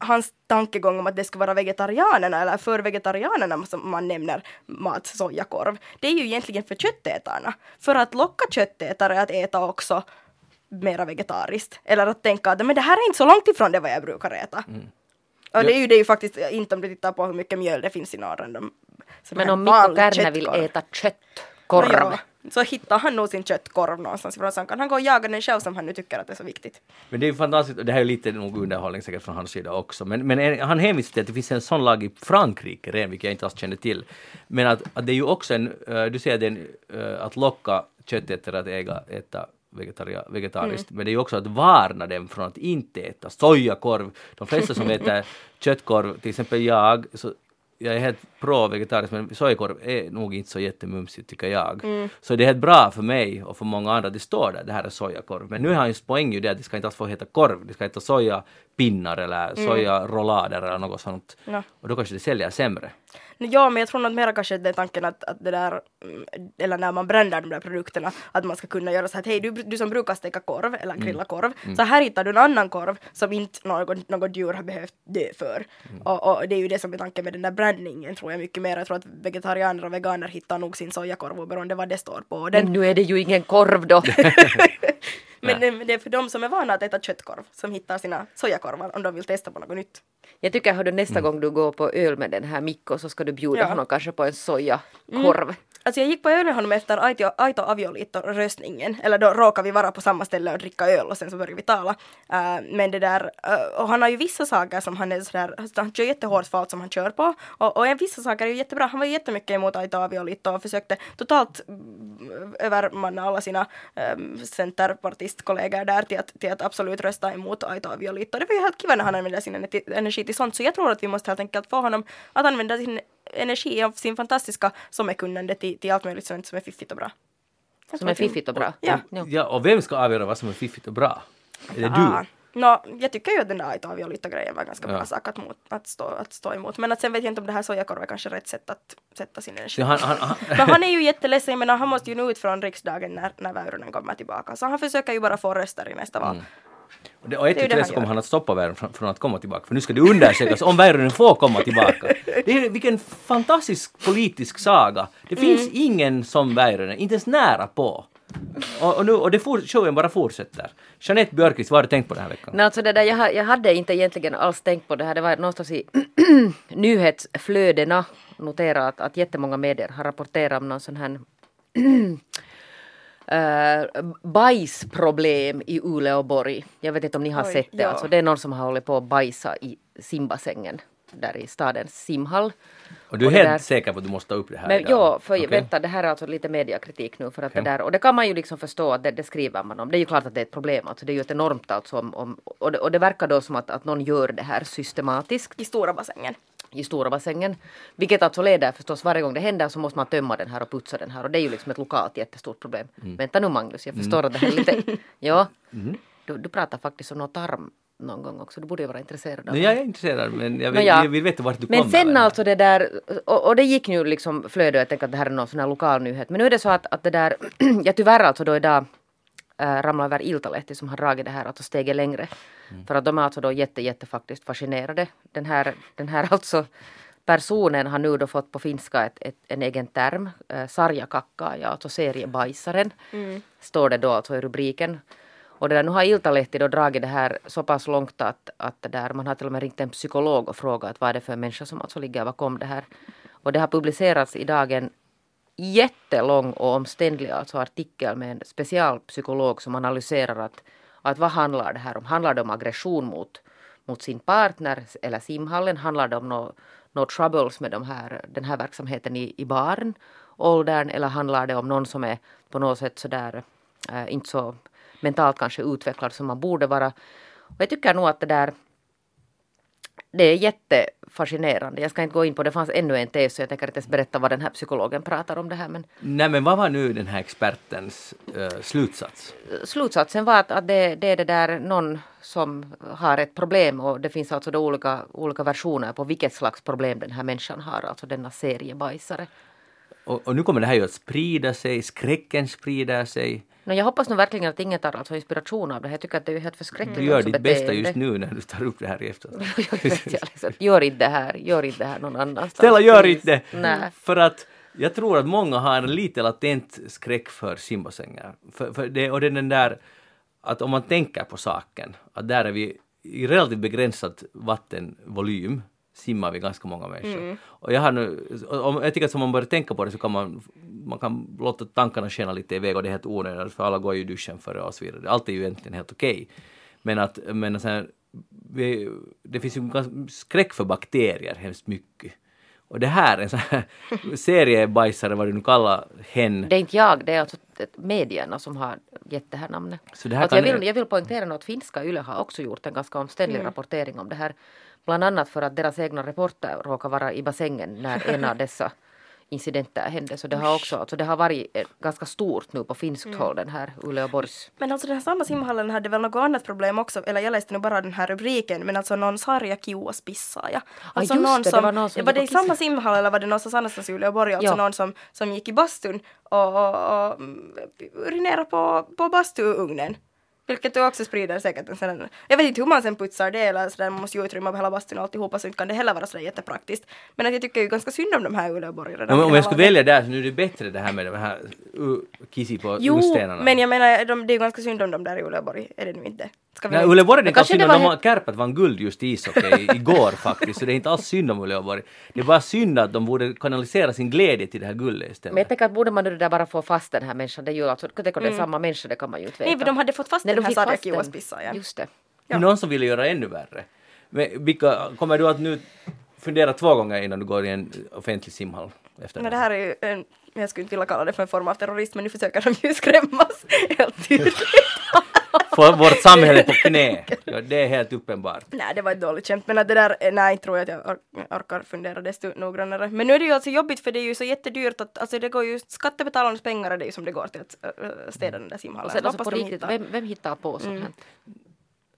hans tankegång om att det ska vara vegetarianerna eller för vegetarianerna som man nämner mat sojakorv. Det är ju egentligen för köttätarna. För att locka köttätare att äta också mera vegetariskt. Eller att tänka att men det här är inte så långt ifrån det vad jag brukar äta. Och det är ju det är ju faktiskt inte om du tittar på hur mycket mjöl det finns i. De, sån Men om Mikko Kärnä vill äta köttkorv. Ja, så hittar han nog sin köttkorv någonstans ifrån så han kan han gå och jaga den själv som han nu tycker att det är så viktigt. Men det är ju fantastiskt, och det här är lite nog underhållning säkert från hans sida också, men, men en- han hänvisar till att det finns en sån lag i Frankrike redan, vilket jag inte alls kände till. Men att, att det är ju också en, eh, du säger den, eh, att locka köttätare att äga, äta vegetaria, vegetariskt, men det är ju också att varna dem från att inte äta sojakorv. De flesta som äter köttkorv, till exempel jag, så jag är helt pro-vegetarisk men sojakorv är nog inte så jättemumsigt tycker jag. Så det är helt bra för mig och för många andra, det står där, det här är sojakorv. Men nu är hans poäng ju det att det ska inte alls få heta korv, det ska heta sojapinnar eller sojarollader eller något sånt. Ja. Och då kanske det säljer sämre. Ja, men jag tror nog att mera kanske det är tanken att, att det där, mm, eller när man brandar de där produkterna, att man ska kunna göra så att hej, du, du som brukar steka korv eller grilla korv, så här hittar du en annan korv som inte något, något djur har behövt dö för. Och, och det är ju det som är tanken med den där brandningen tror jag mycket mer. Jag tror att vegetarianer och veganer hittar nog sin sojakorv oberoende vad det står på den. Men nu är det ju ingen korv då. Men det, det är för de som är vana att äta köttkorv som hittar sina sojakorvar om de vill testa på något nytt. Jag tycker hördu nästa gång du går på öl med den här Mikko så ska du bjuda Ja. honom kanske på en sojakorv. Alltså jag gick på öl med honom efter Aito, Aito Avioliitto-röstningen, eller då råkade vi vara på samma ställe och dricka öl och sen så började vi tala. Eh, men det där, eh, och han har ju vissa saker som han är sådär, han kör jättehårt för allt som han kör på. Och, och en vissa saker är ju jättebra, han var ju jättemycket emot Aito Avioliitto och försökte totalt mm, övermanna alla sina um, centerpartistkollegor där till att, till att absolut rösta emot Aito Avioliitto. Det var ju helt kiva när han använde sin ener- energi till sånt, så jag tror att vi måste helt enkelt få honom att använda sin energi och sin fantastiska sommarkunnande till, till allt möjligt sånt som är fiffigt och bra. Som är fiffigt och bra. Ja. Jo. Ja, och vem ska avgöra vad som är fiffigt och bra? Är det Ah. du? Nå, jag tycker ju att den där Avioliitto-grejen var ganska Ja. bra sak att, mot, att, stå, att stå emot. Men att sen vet jag inte om det här sojakorv är kanske rätt sätt att sätta sin energi. Så han, han, han, Men han är ju jätteledsen, jag menar han måste ju nå ut från riksdagen när, när Väyrynen kommer tillbaka. Så han försöker ju bara få röster i nästa val. Och, det, och ett han så kommer han att stoppa Väyrynen från, från att komma tillbaka. För nu ska det undersökas om Väyrynen får komma tillbaka. Det är, vilken fantastisk politisk saga. Det finns Mm. ingen som Väyrynen, inte ens nära på. Och, och, nu, och det for, showen bara fortsätter. Jeanette Björkqvist, vad har du tänkt på den här veckan? Nej, alltså det där, jag, jag hade inte egentligen alls tänkt på det här. Det var någonstans i nyhetsflödena notera att, att jättemånga medier har rapporterat om någon sån här äh, bajsproblem i Uleåborg. Jag vet inte om ni har Oj, sett det. ja. Alltså, det är någon som har hållit på att bajsa i simbassängen där i stadens simhall. Och du är och helt där- säker på att du måste ta upp det här Men idag? ja, för Okej. vänta, det här är alltså lite mediakritik nu för att Okej. det där, och det kan man ju liksom förstå att det, det skriver man om. Det är ju klart att det är ett problem, alltså det är ju ett enormt alltså om, om och, det, och det verkar då som att, att någon gör det här systematiskt I stora bassängen. i stora bassängen. Vilket alltså leder förstås varje gång det händer så måste man tömma den här och putsa den här och det är ju liksom ett lokalt jättestort problem. Mm. Vänta nu Magnus, jag förstår att det här är lite, ja, du, du pratar faktiskt om något tarm någon gång också, du borde ju vara intresserad av Nej, det. jag är intresserad men jag vill, Nåja. jag vill veta vart du Men kommer. sen med det här. alltså det där, och, och det gick nu liksom flöde, jag tänker att det här är någon sån här lokal nyhet. Men nu är det så att, att det där, jag tyvärr alltså då idag äh, ramlade över Iltalehti som har dragit det här alltså steget längre. För att de är alltså då jätte, jätte faktiskt fascinerade. Den här, den här alltså personen har nu då fått på finska ett, ett, en egen term, eh, sarjakakka, alltså seriebajsaren, står det då alltså i rubriken. Och det där, nu har Iltalehti då dragit det här så pass långt att, att det där, man har till och med ringt en psykolog och frågat vad är det för människa som alltså ligger bakom det här. Och det har publicerats idag en jättelång och omständlig alltså artikel med en specialpsykolog som analyserar att, att vad handlar det här om? Handlar det om aggression mot, mot sin partner eller simhallen? Handlar det om något no troubles med de här, den här verksamheten i, i barnåldern eller handlar det om någon som är på något sätt sådär äh, eh, inte så mentalt kanske utvecklad som man borde vara. Och jag tycker nog att det där det är jättefascinerande. Jag ska inte gå in på det. fanns ännu en tes så jag tänker inte ens berätta vad den här psykologen pratar om det här. Men Nej men vad var nu den här expertens uh, slutsats? slutsatsen var att, att det, det är det där någon som har ett problem och det finns alltså då olika, olika versioner på vilket slags problem den här människan har, alltså denna seriebajsare. Och, och nu kommer det här ju att sprida sig, skräcken sprider sig. No, jag hoppas nu verkligen att ingen tar alltså inspiration av det här. Jag tycker att det är helt förskräckligt. Du gör alltså ditt bästa just nu när du tar upp det här i efterhand. Jag vet, jag liksom, gör inte det här, gör inte det här någon annanstans. Stella, gör inte det! Nej. För att jag tror att många har en lite latent skräck för simbassänger. För, för det, och det är den där att om man tänker på saken, att där är vi i relativt begränsad vattenvolym simmar vi ganska många människor. Och jag har nu, om, jag tycker att om man börjar tänka på det så kan man, man kan låta tankarna skena lite iväg och det är helt onödigt för alla går ju i duschen före och så vidare. Allt är ju egentligen helt okej. Men att, men här, vi, det finns ju skräck för bakterier hemskt mycket. Och det här, en sån här seriebajsare, vad du nu kallar hen. Det är inte jag, det är alltså medierna som har gett det här namnet. Så det här alltså jag, vill, jag vill poängtera att finska YLE har också gjort en ganska omständlig Mm. rapportering om det här. Bland annat för att deras egna reporter råkar vara i bassängen när en av dessa incidenter hände. Så det har också, alltså det har varit eh, ganska stort nu på finskt Mm. håll den här Uleåborgs Men alltså den här samma simhallen hade väl något annat problem också, eller jag läste nu bara den här rubriken, men alltså någon sarja kiuas pissaaja. Alltså just någon det, det som, var någon som var det i samma simhall eller var det någonstans annanstans i Uleåborg, alltså Ja. någon som, som gick i bastun och, och, och urinerade på, på bastuugnen. Vilket då också sprider säkert en sån jag vet inte hur man sen putsar det eller sådär, man måste ju utrymma hela bastun och alltihopa så inte kan det heller vara sådär jättepraktiskt. Men att jag tycker ju ganska synd om de här Uleåborgarna. Ja, men om jag skulle välja där så nu är det bättre det här med de här uh, kissi på Jo, urstenarna. men jag menar, de, det är ju ganska synd om dem där i Uleåborg, är det nu inte? Ska vi Nej, Uleåborg är det Men kanske kanske synd om. var De har Kärpat vann guld just i ishockey igår faktiskt, så det är inte alls synd om Uleåborg. Det är bara synd att de borde kanalisera sin glädje till det här guldet Men istället. jag tänker att borde man nu där bara få fast den här människan, det är ju alltså, tänk om det är samma människa, det kan man ju inte veta. Mm. Nej, för de hade fått fast Nej, den de här fick sarja fast den. kiuas pissaajan. Just det. Det är någon som ville göra ännu värre. Men vilka, kommer du att nu fundera två gånger innan du går i en offentlig simhall? Efter Men det här är ju en, jag skulle inte vilja kalla det för en form av terrorism, men nu försöker de ju skrämmas helt tydligt. Vårt samhälle på knä. Ja, det är helt uppenbart. nej, det var ett dåligt skämt, men att det där, eh, nej, tror jag att jag or- orkar fundera desto noggrannare. Men nu är det ju alltså jobbigt för det är ju så jättedyrt att, alltså det går ju, skattebetalarnas pengar är det ju som det går till att äh, städa den där simhallen. Och sen alltså på riktigt, vem, vem hittar på sånt här?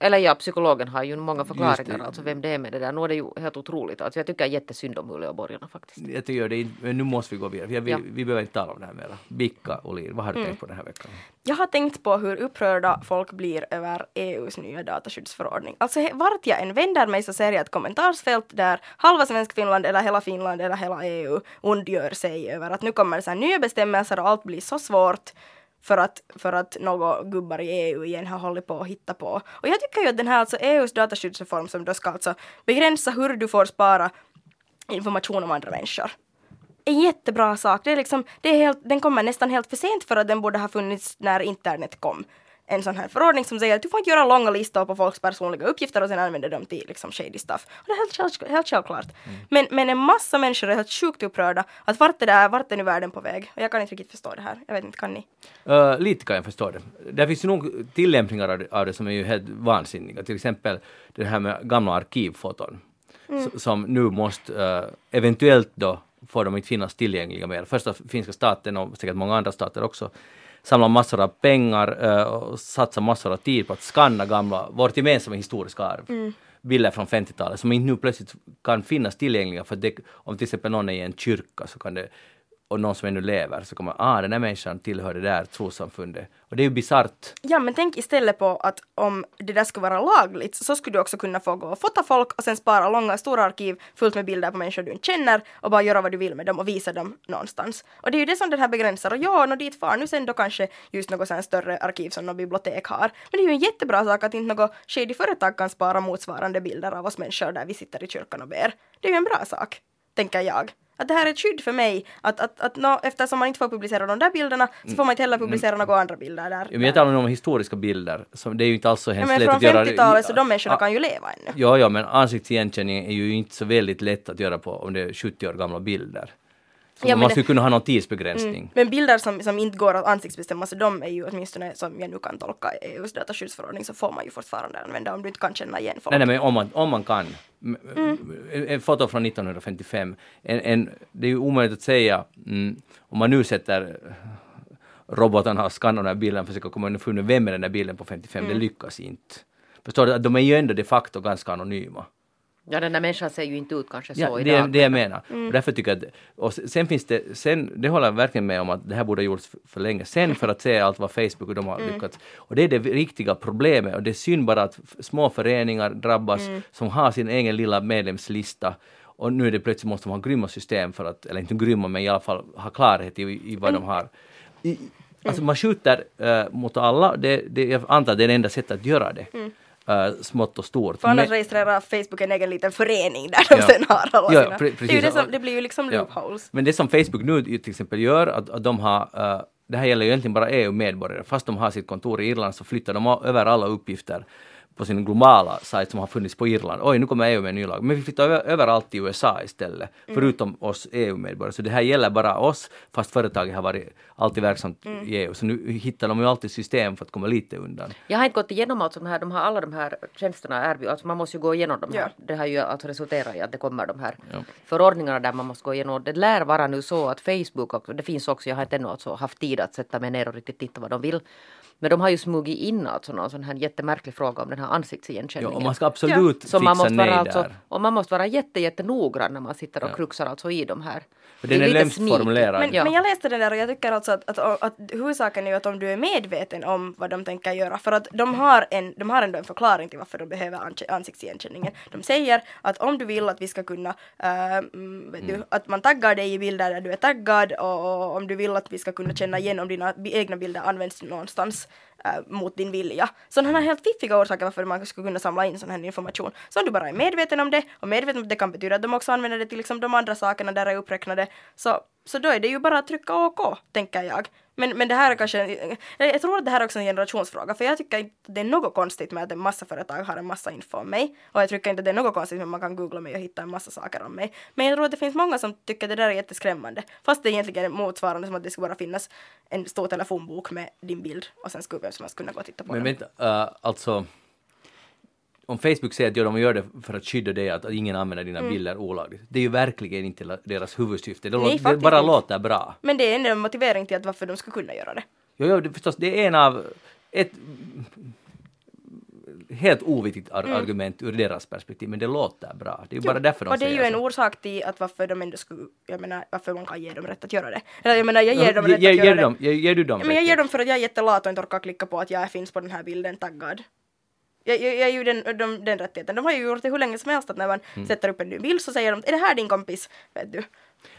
Eller ja, psykologen har ju många förklaringar, det. alltså vem det är med det där. Nu är det ju helt otroligt. Alltså jag tycker jättesynd om Uleåborgarna faktiskt. Jag tycker det, men nu måste vi gå vidare. Vi, Ja. vi behöver inte tala om det här mera. Bicka, Olin, vad har du tänkt på den här veckan? Jag har tänkt på hur upprörda folk blir över EUs nya dataskyddsförordning. Alltså vart jag än vänder mig så ser jag ett kommentarsfält där halva Svenskfinland eller hela Finland eller hela EU ondgör sig över att nu kommer det så här nya bestämmelser och allt blir så svårt för att, för att några gubbar i EU igen har hållit på att hitta på. Och jag tycker ju att den här alltså EUs dataskyddsreform som då ska alltså begränsa hur du får spara information om andra människor en jättebra sak. Det är liksom, det är helt, den kommer nästan helt för sent för att den borde ha funnits när internet kom. En sån här förordning som säger att du får inte göra långa listor på folks personliga uppgifter och sen använda dem till liksom shady stuff. Och det är helt, själv, helt självklart. Men, men en massa människor är helt sjukt upprörda att vart är, det, vart är nu världen på väg? Och jag kan inte riktigt förstå det här. Jag vet inte, kan ni? Uh, lite kan jag förstå det. Det finns ju nog tillämpningar av det, av det som är ju helt vansinniga. Till exempel det här med gamla arkivfoton. s- Som nu måste uh, eventuellt då får de inte finnas tillgängliga mer. Första finska staten och säkert många andra stater också samlar massor av pengar uh, och satsar massor av tid på att skanna gamla, vårt gemensamma historiska arv. Bilder från 50-talet som inte nu plötsligt kan finnas tillgängliga för det, om till exempel någon är i en kyrka så kan det och någon som ännu lever så kommer ah den här människan tillhör det där trossamfundet. Och det är ju bisarrt. Ja, men tänk istället på att om det där skulle vara lagligt så skulle du också kunna få gå och fota folk och sen spara långa stora arkiv fullt med bilder på människor du inte känner och bara göra vad du vill med dem och visa dem någonstans. Och det är ju det som det här begränsar. Och ja, nå dit far nu sen då kanske just något sånt här större arkiv som något bibliotek har. Men det är ju en jättebra sak att inte något shady företag kan spara motsvarande bilder av oss människor där vi sitter i kyrkan och ber. Det är ju en bra sak, tänker jag. Att det här är ett skydd för mig, att, att, att nå, eftersom man inte får publicera de där bilderna så får man inte heller publicera några andra bilder där. Ja, men jag talar om historiska bilder. Så det är ju inte alls så Ja, hemskt men lätt från att göra. 50-talet så de människorna kan ju leva ännu. Ja, ja, men ansiktsigenkänning är ju inte så väldigt lätt att göra på om det är 70 år gamla bilder. Så Ja, man men måste det- ju kunna ha någon tidsbegränsning. Men bilder som, som inte går att ansiktsbestämma så de är ju åtminstone som jag nu kan tolka EUs dataskyddsförordning så får man ju fortfarande använda om du inte kan känna igen folk. Nej, nej, men om man, om man kan. Mm. En, foto från 1955. En, en, det är ju omöjligt att säga mm, om man nu sätter robotarna och skannar den här bilden och försöker komma underfund med vem är den där bilden på 55, Mm. det lyckas inte. Förstår du? De är ju ändå de facto ganska anonyma. Ja, den där människan ser ju inte ut kanske så Ja, det idag. det jag menar. Mm. Och därför tycker jag att, och sen finns det, sen, det håller jag verkligen med om att det här borde ha gjorts för, för länge sen för att se allt vad Facebook och de har Mm. lyckats. Och det är det riktiga problemet och det är synd bara att små föreningar drabbas Mm. som har sin egen lilla medlemslista och nu är det plötsligt måste de ha grymma system för att, eller inte grymma men i alla fall ha klarhet i, i vad Mm. de har. I, alltså man skjuter eh, mot alla, det, det, jag antar att det är det enda sättet att göra det. Eh, smått och stort. För annars Men- registrerar Facebook en egen liten förening där de Ja. sen har alla Ja, sina. pre- det, precis. det, som, det blir ju liksom Ja. loopholes. Men det som Facebook nu till exempel gör, att, att de har, eh, det här gäller ju egentligen bara EU-medborgare, fast de har sitt kontor i Irland så flyttar de över alla uppgifter på sin globala sajt som har funnits på Irland. Oj, nu kommer EU med en ny lag. Men vi flyttar över, överallt i USA istället, förutom oss EU-medborgare. Så det här gäller bara oss, fast företaget har varit alltid verksamt i EU. Så nu hittar de ju alltid system för att komma lite undan. Jag har inte gått igenom allt som här, de har alla de här tjänsterna erbjud, alltså man måste ju gå igenom de här. Ja. Det har ju alltså resulterat i att det kommer de här förordningarna där man måste gå igenom. Det lär vara nu så att Facebook också, det finns också, jag har inte ännu alltså haft tid att sätta mig ner och riktigt titta vad de vill. Men de har ju smugit in alltså någon sån här jättemärklig fråga om den här Ja, ansiktsigenkänningen. och man ska absolut Så man fixa måste nej vara där. alltså, och man måste vara jätte, jättenoggrann när man sitter och Ja. kruxar alltså i de här. För Det den är lite lämst formulerad. Men, Ja. men jag läste den där och jag tycker alltså att, att, att huvudsaken är ju att om du är medveten om vad de tänker göra, för att de har, en, de har ändå en förklaring till varför de behöver ans- ansiktsigenkänningen. De säger att om du vill att vi ska kunna, äh, mm, du, att man taggar dig i bilder där du är taggad och, och om du vill att vi ska kunna känna igen om dina egna bilder används någonstans äh, mot din vilja. Sådana här helt fiffiga orsaker varför man skulle kunna samla in sån här information. Så om du bara är medveten om det och medveten om att det kan betyda att de också använder det till liksom de andra sakerna där är uppräknade så, så då är det ju bara att trycka OK, tänker jag. Men, men det här är kanske, jag tror att det här är också en generationsfråga för jag tycker inte det är något konstigt med att en massa företag har en massa info om mig och jag tycker inte att det är något konstigt med att man kan googla mig och hitta en massa saker om mig. Men jag tror att det finns många som tycker att det där är jätteskrämmande fast det egentligen är motsvarande som att det ska bara finnas en stor telefonbok med din bild och sen skulle vem som helst kunna gå och titta på Men den. vänta, uh, alltså om Facebook säger att ja, de gör det för att skydda dig, att, ingen använder dina bilder olagligt. Det är ju verkligen inte deras huvudsyfte. Det, Mm. Nej, det bara inte. låter bra. Men det är ändå en motivering till att varför de ska kunna göra det. Jo, jo, det, förstås, det är en av ett helt oviktigt ar- argument ur deras perspektiv, men det låter bra. Det är ju bara därför de och det är säger ju en så. orsak till att varför de ändå skulle, jag menar varför man kan ge dem rätt att göra det. Eller jag menar jag ger dem Ge- rätt ge- att ger göra dem- det. Ger, ger du dem Ja, men jag ger dem för att jag är jättelat och inte orkar klicka på att jag finns på den här bilden taggad. Jag, jag, jag är ju den, de, den rättigheten. De har ju gjort det hur länge som helst att när man Mm. sätter upp en ny bild så säger de är det här din kompis? Vet du.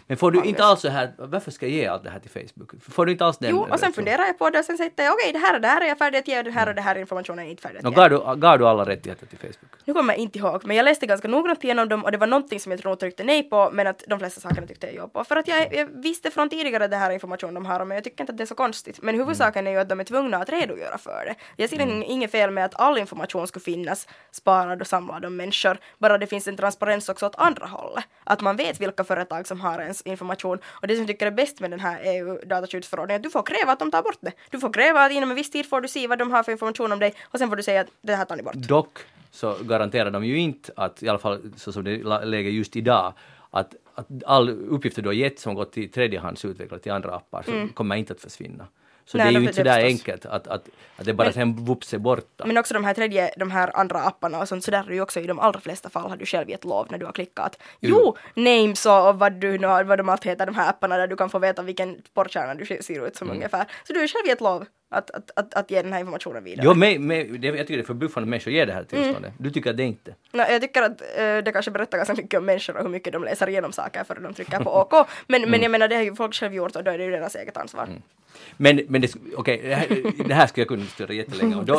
Men får du inte alls så här, varför ska jag ge allt det här till Facebook? Får du inte alls den Jo, och sen funderar jag på det och sen säger jag okej det här och det här är jag färdig att ge och det här och det här informationen är inte färdig att ge. gav, du, gav du alla rättigheter till Facebook? Nu kommer jag inte ihåg, men jag läste ganska noggrant igenom dem och det var någonting som jag tror tryckte nej på, men att de flesta sakerna tyckte jag ja på. För att jag, jag visste från tidigare det här informationen de har om mig, jag tycker inte att det är så konstigt. Men huvudsaken är ju att de är tvungna att redogöra för det. Jag ser mm. inget fel med att all information skulle finnas sparad och samlad om människor, bara det finns en transparens också åt andra hållet. Att man vet vilka företag som har ens information. Och det som jag tycker är bäst med den här EU-dataskyddsförordningen, att du får kräva att de tar bort det. Du får kräva att inom en viss tid får du se vad de har för information om dig och sen får du säga att det här tar ni bort. Dock så garanterar de ju inte att, i alla fall så som det är läget just idag, att, att all uppgifter du har gett som gått till tredjehandsutvecklare till andra appar så Mm. kommer inte att försvinna. Så Nej, det är ju inte sådär enkelt att, att, att det bara sen vups är borta. Men också de här tredje, de här andra apparna och sånt, så där är det ju också i de allra flesta fall har du själv gett lov när du har klickat. Jo, names och, vad du nu vad de allt heter, de här apparna där du kan få veta vilken porrkärna du ser ut som Mm. ungefär. Så du har själv gett lov att, att, att, att ge den här informationen vidare. Jo, med, med, det, jag tycker det är förbluffande att människor ger det här tillståndet. Mm. Du tycker att det inte? Nå, jag tycker att eh, det kanske berättar ganska mycket om människor och hur mycket de läser igenom saker före de trycker på OK. Men, Mm. men jag menar det har ju folk själv gjort och då är det ju deras eget ansvar. Men, men det, okej, det, här, det här skulle jag kunna diskutera jättelänge om. Då,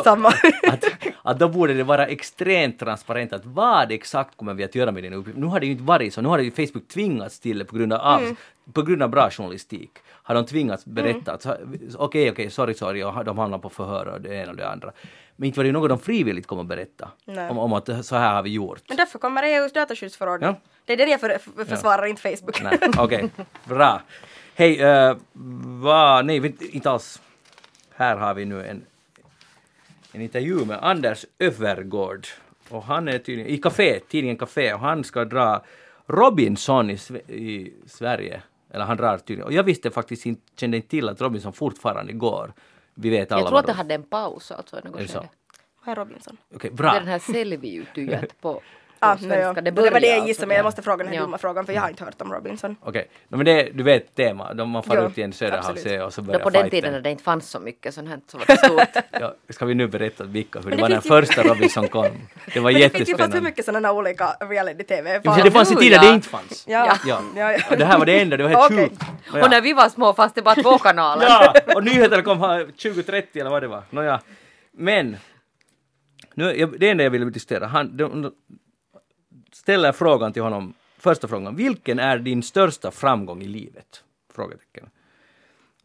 att, att då borde det vara extremt transparent att vad exakt kommer vi att göra med den uppgiften. Nu har det ju inte varit så, nu har det ju Facebook tvingats till det på grund av, Mm. på grund av bra journalistik. Har de tvingats berätta att så- okej, okej, sorry, sorry, och de hamnar på förhör och det ena och det andra. Men inte var det något de frivilligt kommer att berätta om, om att så här har vi gjort. Men därför kommer EUs dataskyddsförordning. Ja. Det är den jag för, för, försvarar, inte Facebook. Okej, bra. Hej, uh, vad, nej, vet- inte alls. Här har vi nu en, en intervju med Anders Övergård. Och han är tydligen i Café, tidningen Café, och han ska dra Robinson i, i Sverige. Eller han drar tydligen. Och jag visste faktiskt inte, kände inte till att Robinson fortfarande går. Vi vet alla Jag tror att det hade en paus alltså. i något det skede. Vad är Robinson? Okej, Det bra. är den här på, på Ah, svenska. ja. det, börjar var det jag alltså gissade men jag måste fråga den här Ja. dumma frågan för jag har inte hört om Robinson. Okej, no, men det, du vet tema, de man far Jo, ut i en Söderhavsö och så Då börjar på den fighten. tiden när det inte fanns så mycket sånt här så var det stort. Ja, ska vi nu berätta vilka, hur det, det var när ju- första Robinson kom? Det var Men det finns ju hur jättespännande. mycket sådana olika reality-tv. Ja, men det fanns en tid där det inte fanns. Ja, Ja. ja, ja. Och det här var det enda, det var helt Okej. sjukt. Och när vi var små fanns det bara två kanaler. ja, och nyheterna kom här 2030 eller vad det var. Nåja. Men, nu, jag, det enda jag ville diskutera, han de, de ställer frågan till honom, första frågan, vilken är din största framgång i livet? Frågetecken.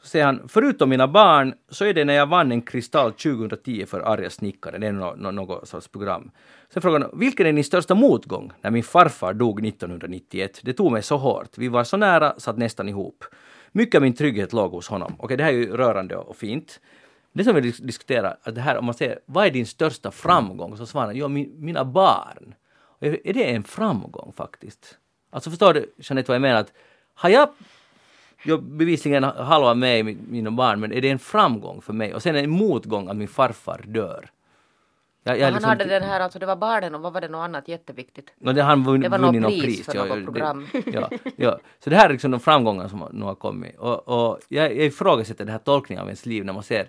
Så säger han, förutom mina barn så är det när jag vann en kristall 2010 för Arga snickare, det är no, no, något sorts program. Sen frågar han, vilken är din största motgång? När min farfar dog 1991. Det tog mig så hårt. Vi var så nära satt nästan ihop. Mycket av min trygghet låg hos honom. Okej, det här är ju rörande och fint. Det som vi diskuterar, att det här om man säger, vad är din största framgång? Så svarar han, ja, min, mina barn. Är det en framgång faktiskt? Alltså förstår du, Jeanette, vad jag menar? Att har jag jag bevisligen halva mig, mi- mina barn, men är det en framgång för mig? Och sen en motgång att min farfar dör. Jag, jag han liksom- hade den här, alltså det var barnen och vad var det något annat jätteviktigt? No, det, han vunn, Det var vunnit något pris pris. för ja, något det- program. Ja, ja. Så det här är liksom de framgångar som nu har kommit. Och, och jag, jag ifrågasätter den här tolkningen av ens liv när man ser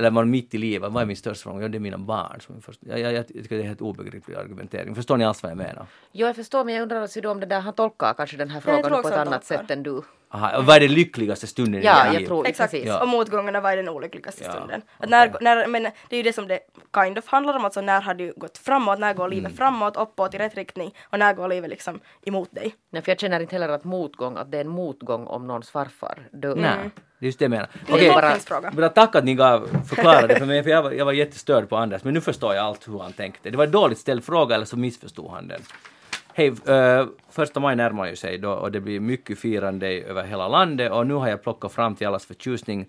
eller är mitt i livet, vad är min största framgång? Ja, det är mina barn. Som först. Jag, jag, jag tycker det är helt obegriplig argumentering. Förstår ni alls vad jag menar? Jo, jag förstår, men jag undrar alltså om det där, han tolkar kanske den här frågan på ett annat tolkar. sätt än du. Aha, och vad är den lyckligaste stunden i Ja, ditt jag liv? tror Exakt, precis. Ja. och motgångarna var den olyckligaste Ja, stunden. Att okej. när, när, men det är ju det som det kind of handlar om, alltså när har du gått framåt, när går Mm. livet framåt, uppåt i rätt riktning och när går livet liksom emot dig. Nej, för jag känner inte heller att motgång, att det är en motgång om någons farfar dör. Nej, det är just det jag menar. Det är Okej, en bara, tolkningsfråga. bara tack att ni gav, förklarade för mig, för jag var, jag var jättestörd på Anders, men nu förstår jag allt hur han tänkte. Det var en dåligt ställd fråga eller så missförstod han den. Hej, uh, första maj närmar ju sig då och det blir mycket firande över hela landet och nu har jag plockat fram till allas förtjusning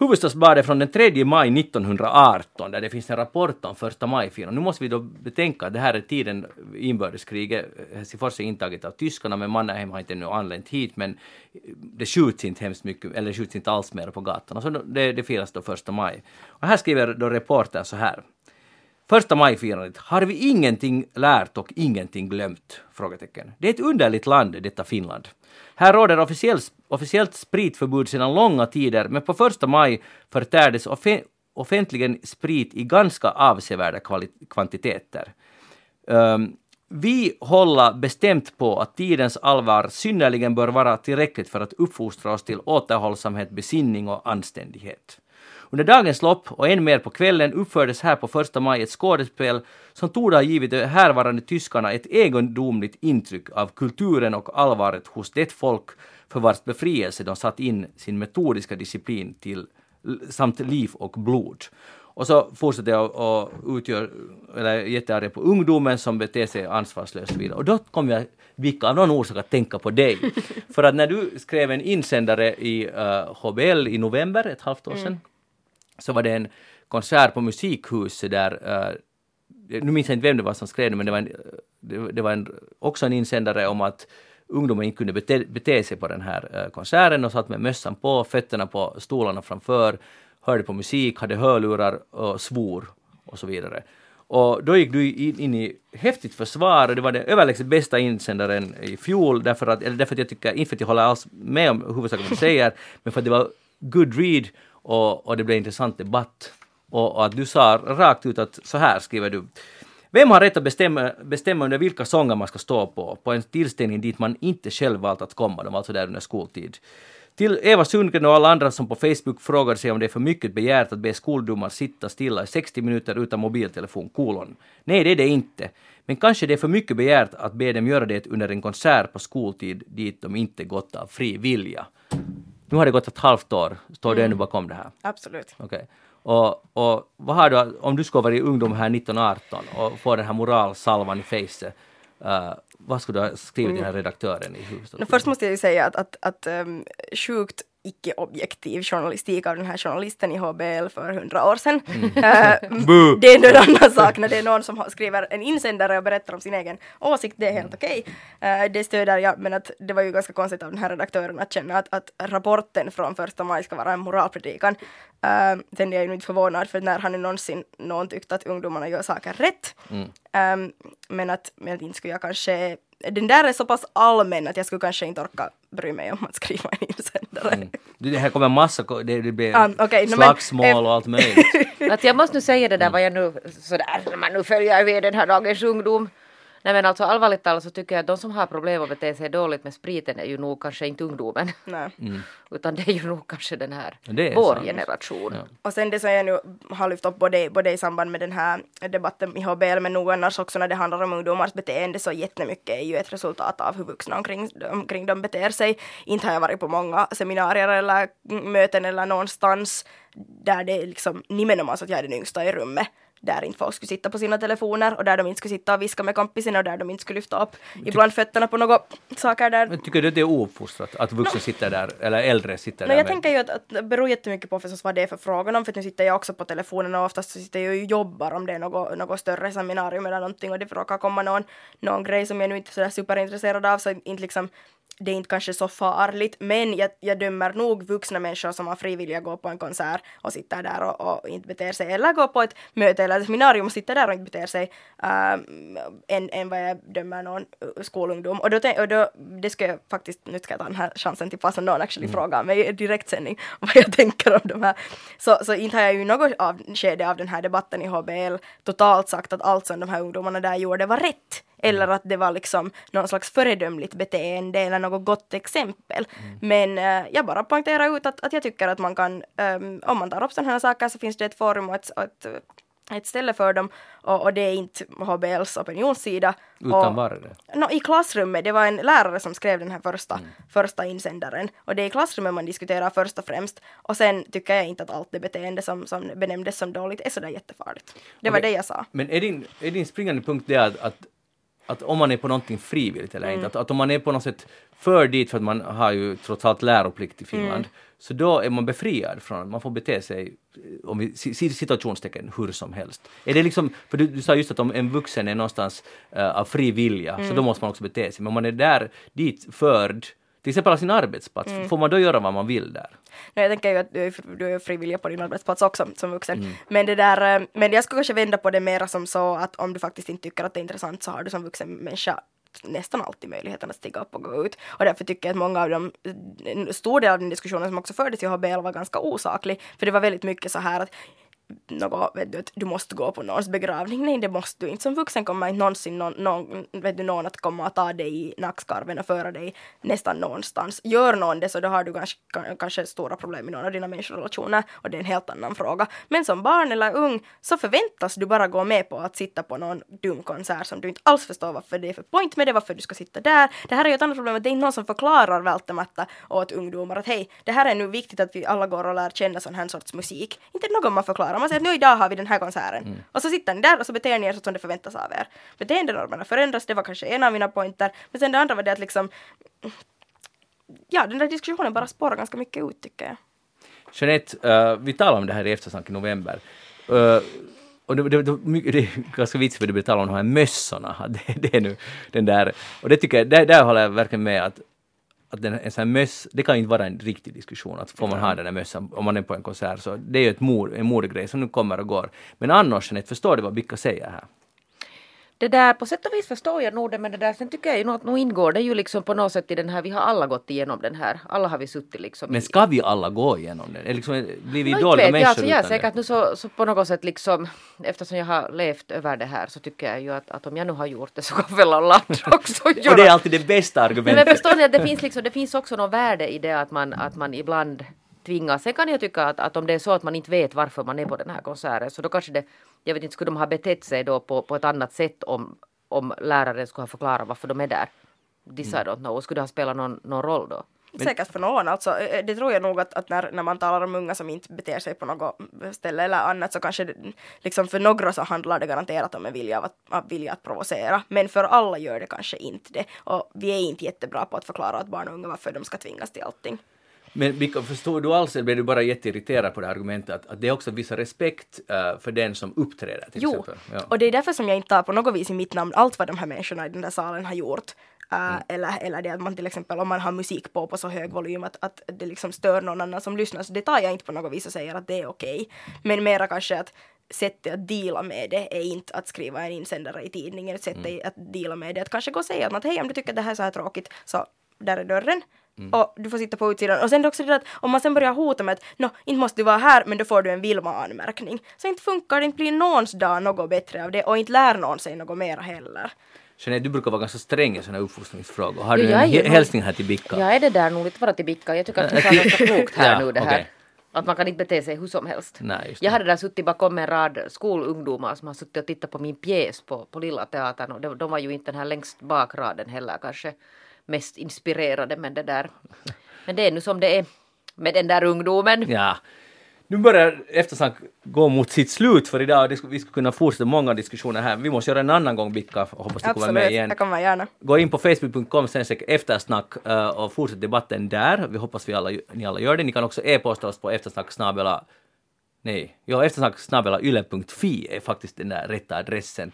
Huvudstadsbadet från den 3 maj 1918 där det finns en rapport om första maj-firandet. Nu måste vi då betänka att det här är tiden inbördeskriget. Helsingfors är intaget av tyskarna men Mannerheim har inte ännu anlänt hit men det skjuts inte hemskt mycket, eller skjuts inte alls mer på gatorna. Så det, det firas då första maj. Och här skriver då reportern så här. Första majfirandet, har vi ingenting lärt och ingenting glömt? Frågetecken. Det är ett underligt land, detta Finland. Här råder officiell, officiellt spritförbud sedan långa tider, men på första maj förtärdes offen, offentligen sprit i ganska avsevärda kvantiteter. Um, vi håller bestämt på att tidens allvar synnerligen bör vara tillräckligt för att uppfostra oss till återhållsamhet, besinning och anständighet. Under dagens lopp och än mer på kvällen uppfördes här på första maj ett skådespel som torde ha givit de härvarande tyskarna ett egendomligt intryck av kulturen och allvaret hos det folk för vars befrielse de satt in sin metodiska disciplin till samt liv och blod. Och så fortsätter jag och utgör, eller är jättearg på ungdomen som beter sig ansvarslöst vidare. Och då kom jag, Vicka, av någon orsak att tänka på dig. För att när du skrev en insändare i uh, HBL i november, ett halvt år sedan, så var det en konsert på Musikhuset där, uh, nu minns jag inte vem det var som skrev det, men det var, en, det, det var en, också en insändare om att ungdomar inte kunde bete, bete sig på den här eh, konserten och satt med mössan på, fötterna på stolarna framför, hörde på musik, hade hörlurar och svor och så vidare. Och då gick du in, in i häftigt försvar och det var den överlägset bästa insändaren i fjol därför att, eller därför att jag tycker, inte för att jag håller alls med om huvudsaken vad du säger, men för att det var good read och, och det blev intressant debatt. Och, och att du sa rakt ut att så här skriver du. Vem har rätt att bestämma, bestämma under vilka sånger man ska stå på, på en tillställning dit man inte själv valt att komma, de var alltså där under skoltid. Till Eva Sundgren och alla andra som på Facebook frågar sig om det är för mycket begärt att be skoldomar sitta stilla i 60 minuter utan mobiltelefon, kolon. Nej, det är det inte. Men kanske det är för mycket begärt att be dem göra det under en konsert på skoltid dit de inte gått av fri vilja. Nu har det gått ett halvt år, står du ännu bakom det här? Absolut. Okej. Och, och vad har du, om du skulle vara i ungdom här 1918 och få den här moralsalvan i facet, uh, vad skulle du ha skrivit till den här redaktören i? No, först måste jag ju säga att, att, att um, sjukt icke-objektiv journalistik av den här journalisten i HBL för hundra år sedan. Eh, Boo! det är ändå en annan sak när det är någon som skriver en insändare och berättar om sin egen åsikt, det är helt okej. Eh, det stöder jag, men att det var ju ganska konstigt av den här redaktören att känna att, att rapporten från första maj ska vara en moralpredikan. Uh, sen är jag ju inte förvånad, för när har nu någonsin någon tyckt att ungdomarna gör saker rätt? Um, men att, men att inte skulle jag kanske den där är så pass allmän att jag skulle kanske inte orka bry mig om att skriva en insändare. Mm. Det det här kommer massa, det, det blir Ah, okej, no, men- slagsmål och allt möjligt. Att jag måste nu säga det där vad jag nu sådär när man nu följer med den här dagens ungdom. Nej men alltså allvarligt talat så tycker jag att de som har problem att bete sig dåligt med spriten är ju nog kanske inte ungdomen. Nej. Utan det är ju nog kanske den här vår sant. generation. Ja. Och sen det som jag nu har lyft upp både, både i samband med den här debatten i HBL men nog annars också när det handlar om ungdomars beteende så jättemycket är ju ett resultat av hur vuxna omkring, omkring dem beter sig. Inte har jag varit på många seminarier eller möten eller någonstans där det är liksom nimenomaan så att jag är den yngsta i rummet där inte folk skulle sitta på sina telefoner och där de inte skulle sitta och viska med kompisarna och där de inte skulle lyfta upp ibland fötterna på några saker där. Men tycker du att det är ouppfostrat att vuxna sitter där, eller äldre sitter No, där jag med- tänker ju att, att det beror jättemycket på förstås vad det är för frågan om, för att nu sitter jag också på telefonen och oftast så sitter jag ju och jobbar om det är något, något större seminarium eller någonting och det råkar komma någon, någon grej som jag nu inte är sådär superintresserad av så inte liksom det är inte kanske så farligt, men jag, jag dömer nog vuxna människor som har frivilliga gå på en konsert och sitter där och, och inte beter sig, eller gå på ett möte eller ett seminarium och sitter där och inte beter sig, um, än, än vad jag dömer någon uh, skolungdom. Och då, och då det ska jag faktiskt, nu ska jag ta den här chansen till passa någon actually frågar mig i direktsändning vad jag tänker om de här. Så, så inte har jag ju något av, skede av den här debatten i HBL totalt sagt att allt som de här ungdomarna där gjorde var rätt. Eller att det var liksom någon slags föredömligt beteende eller något gott exempel. Men eh, jag bara poängterar ut att, att jag tycker att man kan, ehm, om man tar upp sådana här saker så finns det ett forum och ett, ett, ett ställe för dem och, och det är inte HBLs opinionssida. Utan var det? No, I klassrummet, det var en lärare som skrev den här första, första insändaren. Och det är i klassrummet man diskuterar först och främst. Och sen tycker jag inte att allt det beteende som, som benämndes som dåligt är sådär jättefarligt. Det var det jag sa. Men är din, är din springande punkt det att, att, att om man är på någonting frivilligt eller Mm. inte, att, att om man är på något sätt för dit för att man har ju trots allt läroplikt i Finland, Mm. så då är man befriad från man får bete sig, eh, om vi si- si- situationstecken, hur som helst. Är det liksom, för du, du sa just att om en vuxen är någonstans eh, av fri vilja, Mm. så då måste man också bete sig, men om man är där dit förd, till exempel av sin arbetsplats, Mm. får man då göra vad man vill där? Nej, jag tänker ju att du är, du är frivillig på din arbetsplats också som vuxen. Men det där, eh, men jag skulle kanske vända på det mera som så att om du faktiskt inte tycker att det är intressant så har du som vuxen människa nästan alltid möjligheten att stiga upp och gå ut. Och därför tycker jag att många av dem, en stor del av den diskussionen som också fördes i HBL var ganska osaklig. För det var väldigt mycket så här att något, vet du, att du måste gå på någons begravning. Nej, det måste du inte. Som vuxen kommer inte någonsin någon, någon, vet du, någon att komma och ta dig i nackskarven och föra dig nästan någonstans. Gör någon det så då har du kanske, kanske stora problem i någon av dina människorelationer och det är en helt annan fråga. Men som barn eller ung så förväntas du bara gå med på att sitta på någon dum konsert som du inte alls förstår varför det är för point med det, varför du ska sitta där. Det här är ju ett annat problem, att det är inte någon som förklarar välttämättä åt ungdomar att hej, det här är nu viktigt att vi alla går och lär känna sån här sorts musik. Inte någon man förklarar, man säger att nu idag har vi den här konserten. Och så sitter ni där och så beter ni er så som det förväntas av er. Beteendenormerna förändras, det var kanske en av mina pointer. Men sen det andra var det att liksom Ja, den där diskussionen bara spårar ganska mycket ut tycker jag. Jeanette, eh, vi talade om det här i eftersnack i november. Eh, och det, det, det, det är ganska vitsigt för du började tala om de här mössorna. Det, det är nu den där, och det tycker jag, där, där håller jag verkligen med att att den, en sån här möss, det kan ju inte vara en riktig diskussion, att får man ha den där mössan om man är på en konsert, så det är ju ett mod, en modegrej som nu kommer och går. Men annars, Jeanette, förstår du vad Bicka säger här? Det där, på sätt och vis förstår jag nog det, men det där, sen tycker jag ju nog att nog ingår det ju liksom på något sätt i den här, vi har alla gått igenom den här, alla har vi suttit liksom Men ska vi alla gå igenom det? Är liksom, blir vi inte dåliga vet jag, människor alltså, jag är säkert det? nu så, så på något sätt liksom, eftersom jag har levt över det här så tycker jag ju att, att om jag nu har gjort det så kan väl alla andra också göra Och det är alltid det bästa Men argumentet. förstår ni att det finns, liksom, det finns också något värde i det att man, att man ibland tvingas. Sen kan jag tycka att, att om det är så att man inte vet varför man är på den här konserten så då kanske det, jag vet inte, skulle de ha betett sig då på, på ett annat sätt om, om läraren skulle ha förklarat varför de är där? This Mm. I don't know. Skulle det ha spelat någon, någon roll då? Säkert för någon. Alltså, eh, det tror jag nog att, att när, när man talar om unga som inte beter sig på något ställe eller annat så kanske det, liksom för några så handlar det garanterat om en vilja av att, av vilja att provocera. Men för alla gör det kanske inte det. Och vi är inte jättebra på att förklara åt barn och unga varför de ska tvingas till allting. Men förstår du alls, eller blir du bara jätteirriterad på det här argumentet, att, att det är också vissa respekt eh, för den som uppträder till Jo, exempel? Ja. och det är därför som jag inte tar på något vis i mitt namn allt vad de här människorna i den där salen har gjort. Uh, eller, eller det att man till exempel om man har musik på på så hög volym att, att det liksom stör någon annan som lyssnar. Så det tar jag inte på något vis och säger att det är okej. Men mera kanske att sättet att deala med det är inte att skriva en insändare i tidningen. Ett sätt att deala med det att kanske gå och säga att hej om du tycker att det här är så här tråkigt så där är dörren. Och du får sitta på utsidan. Och sen är det också det att om man sen börjar hota med att nå, inte måste du vara här men då får du en Vilma-anmärkning. Så inte funkar det, inte blir någons dag något bättre av det och inte lär någon sig något mera heller. Jeanette, du brukar vara ganska sträng i sådana uppfostringsfrågor. Har Jo, du är en nog- hälsning här till Bicka? Jag är det där nog lite bara till Bicka. Jag tycker att du sa ganska klokt här Ja, nu det här. okej. Att man kan inte bete sig hur som helst. Nej, just det. jag hade där suttit bakom en rad skolungdomar som har suttit och tittat på min pjäs på, på Lilla Teatern och de, de var ju inte den här längst bakraden heller kanske mest inspirerade men det där. Men det är nu som det är med den där ungdomen. Ja. Nu börjar eftersnack gå mot sitt slut för idag. Vi skulle kunna fortsätta många diskussioner här. Vi måste göra en annan gång Bicka och hoppas du kommer med Absolut, igen. jag kommer gärna. Gå in på facebook.com sen eftersnack eh, och fortsätt debatten där. Vi hoppas vi alla, ni alla gör det. Ni kan också e-posta oss på eftersnack snabel-a- Nej, ja, eftersnack snabel-a yle.fi är faktiskt den där rätta adressen.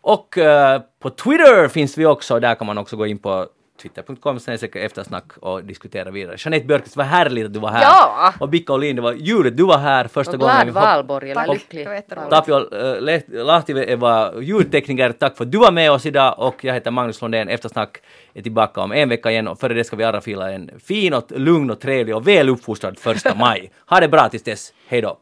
Och eh, på Twitter finns vi också. Där kan man också gå in på twitter.com eftersnack och diskutera vidare. Jeanette Björkqvist, vad härligt att du var här. Ja! Och Bicka Olin, det var julet du var här första Och gången. glad Vi hopp- valborg eller lycklig. Tapio äh, Leht- Lahti var ljudtekniker. Tack för att du var med oss idag och jag heter Magnus Lundén. Eftersnack är tillbaka om en vecka igen och före det ska vi alla fila en fin och lugn och trevlig och väl uppfostrad första maj. Ha det bra tills dess. Hej då!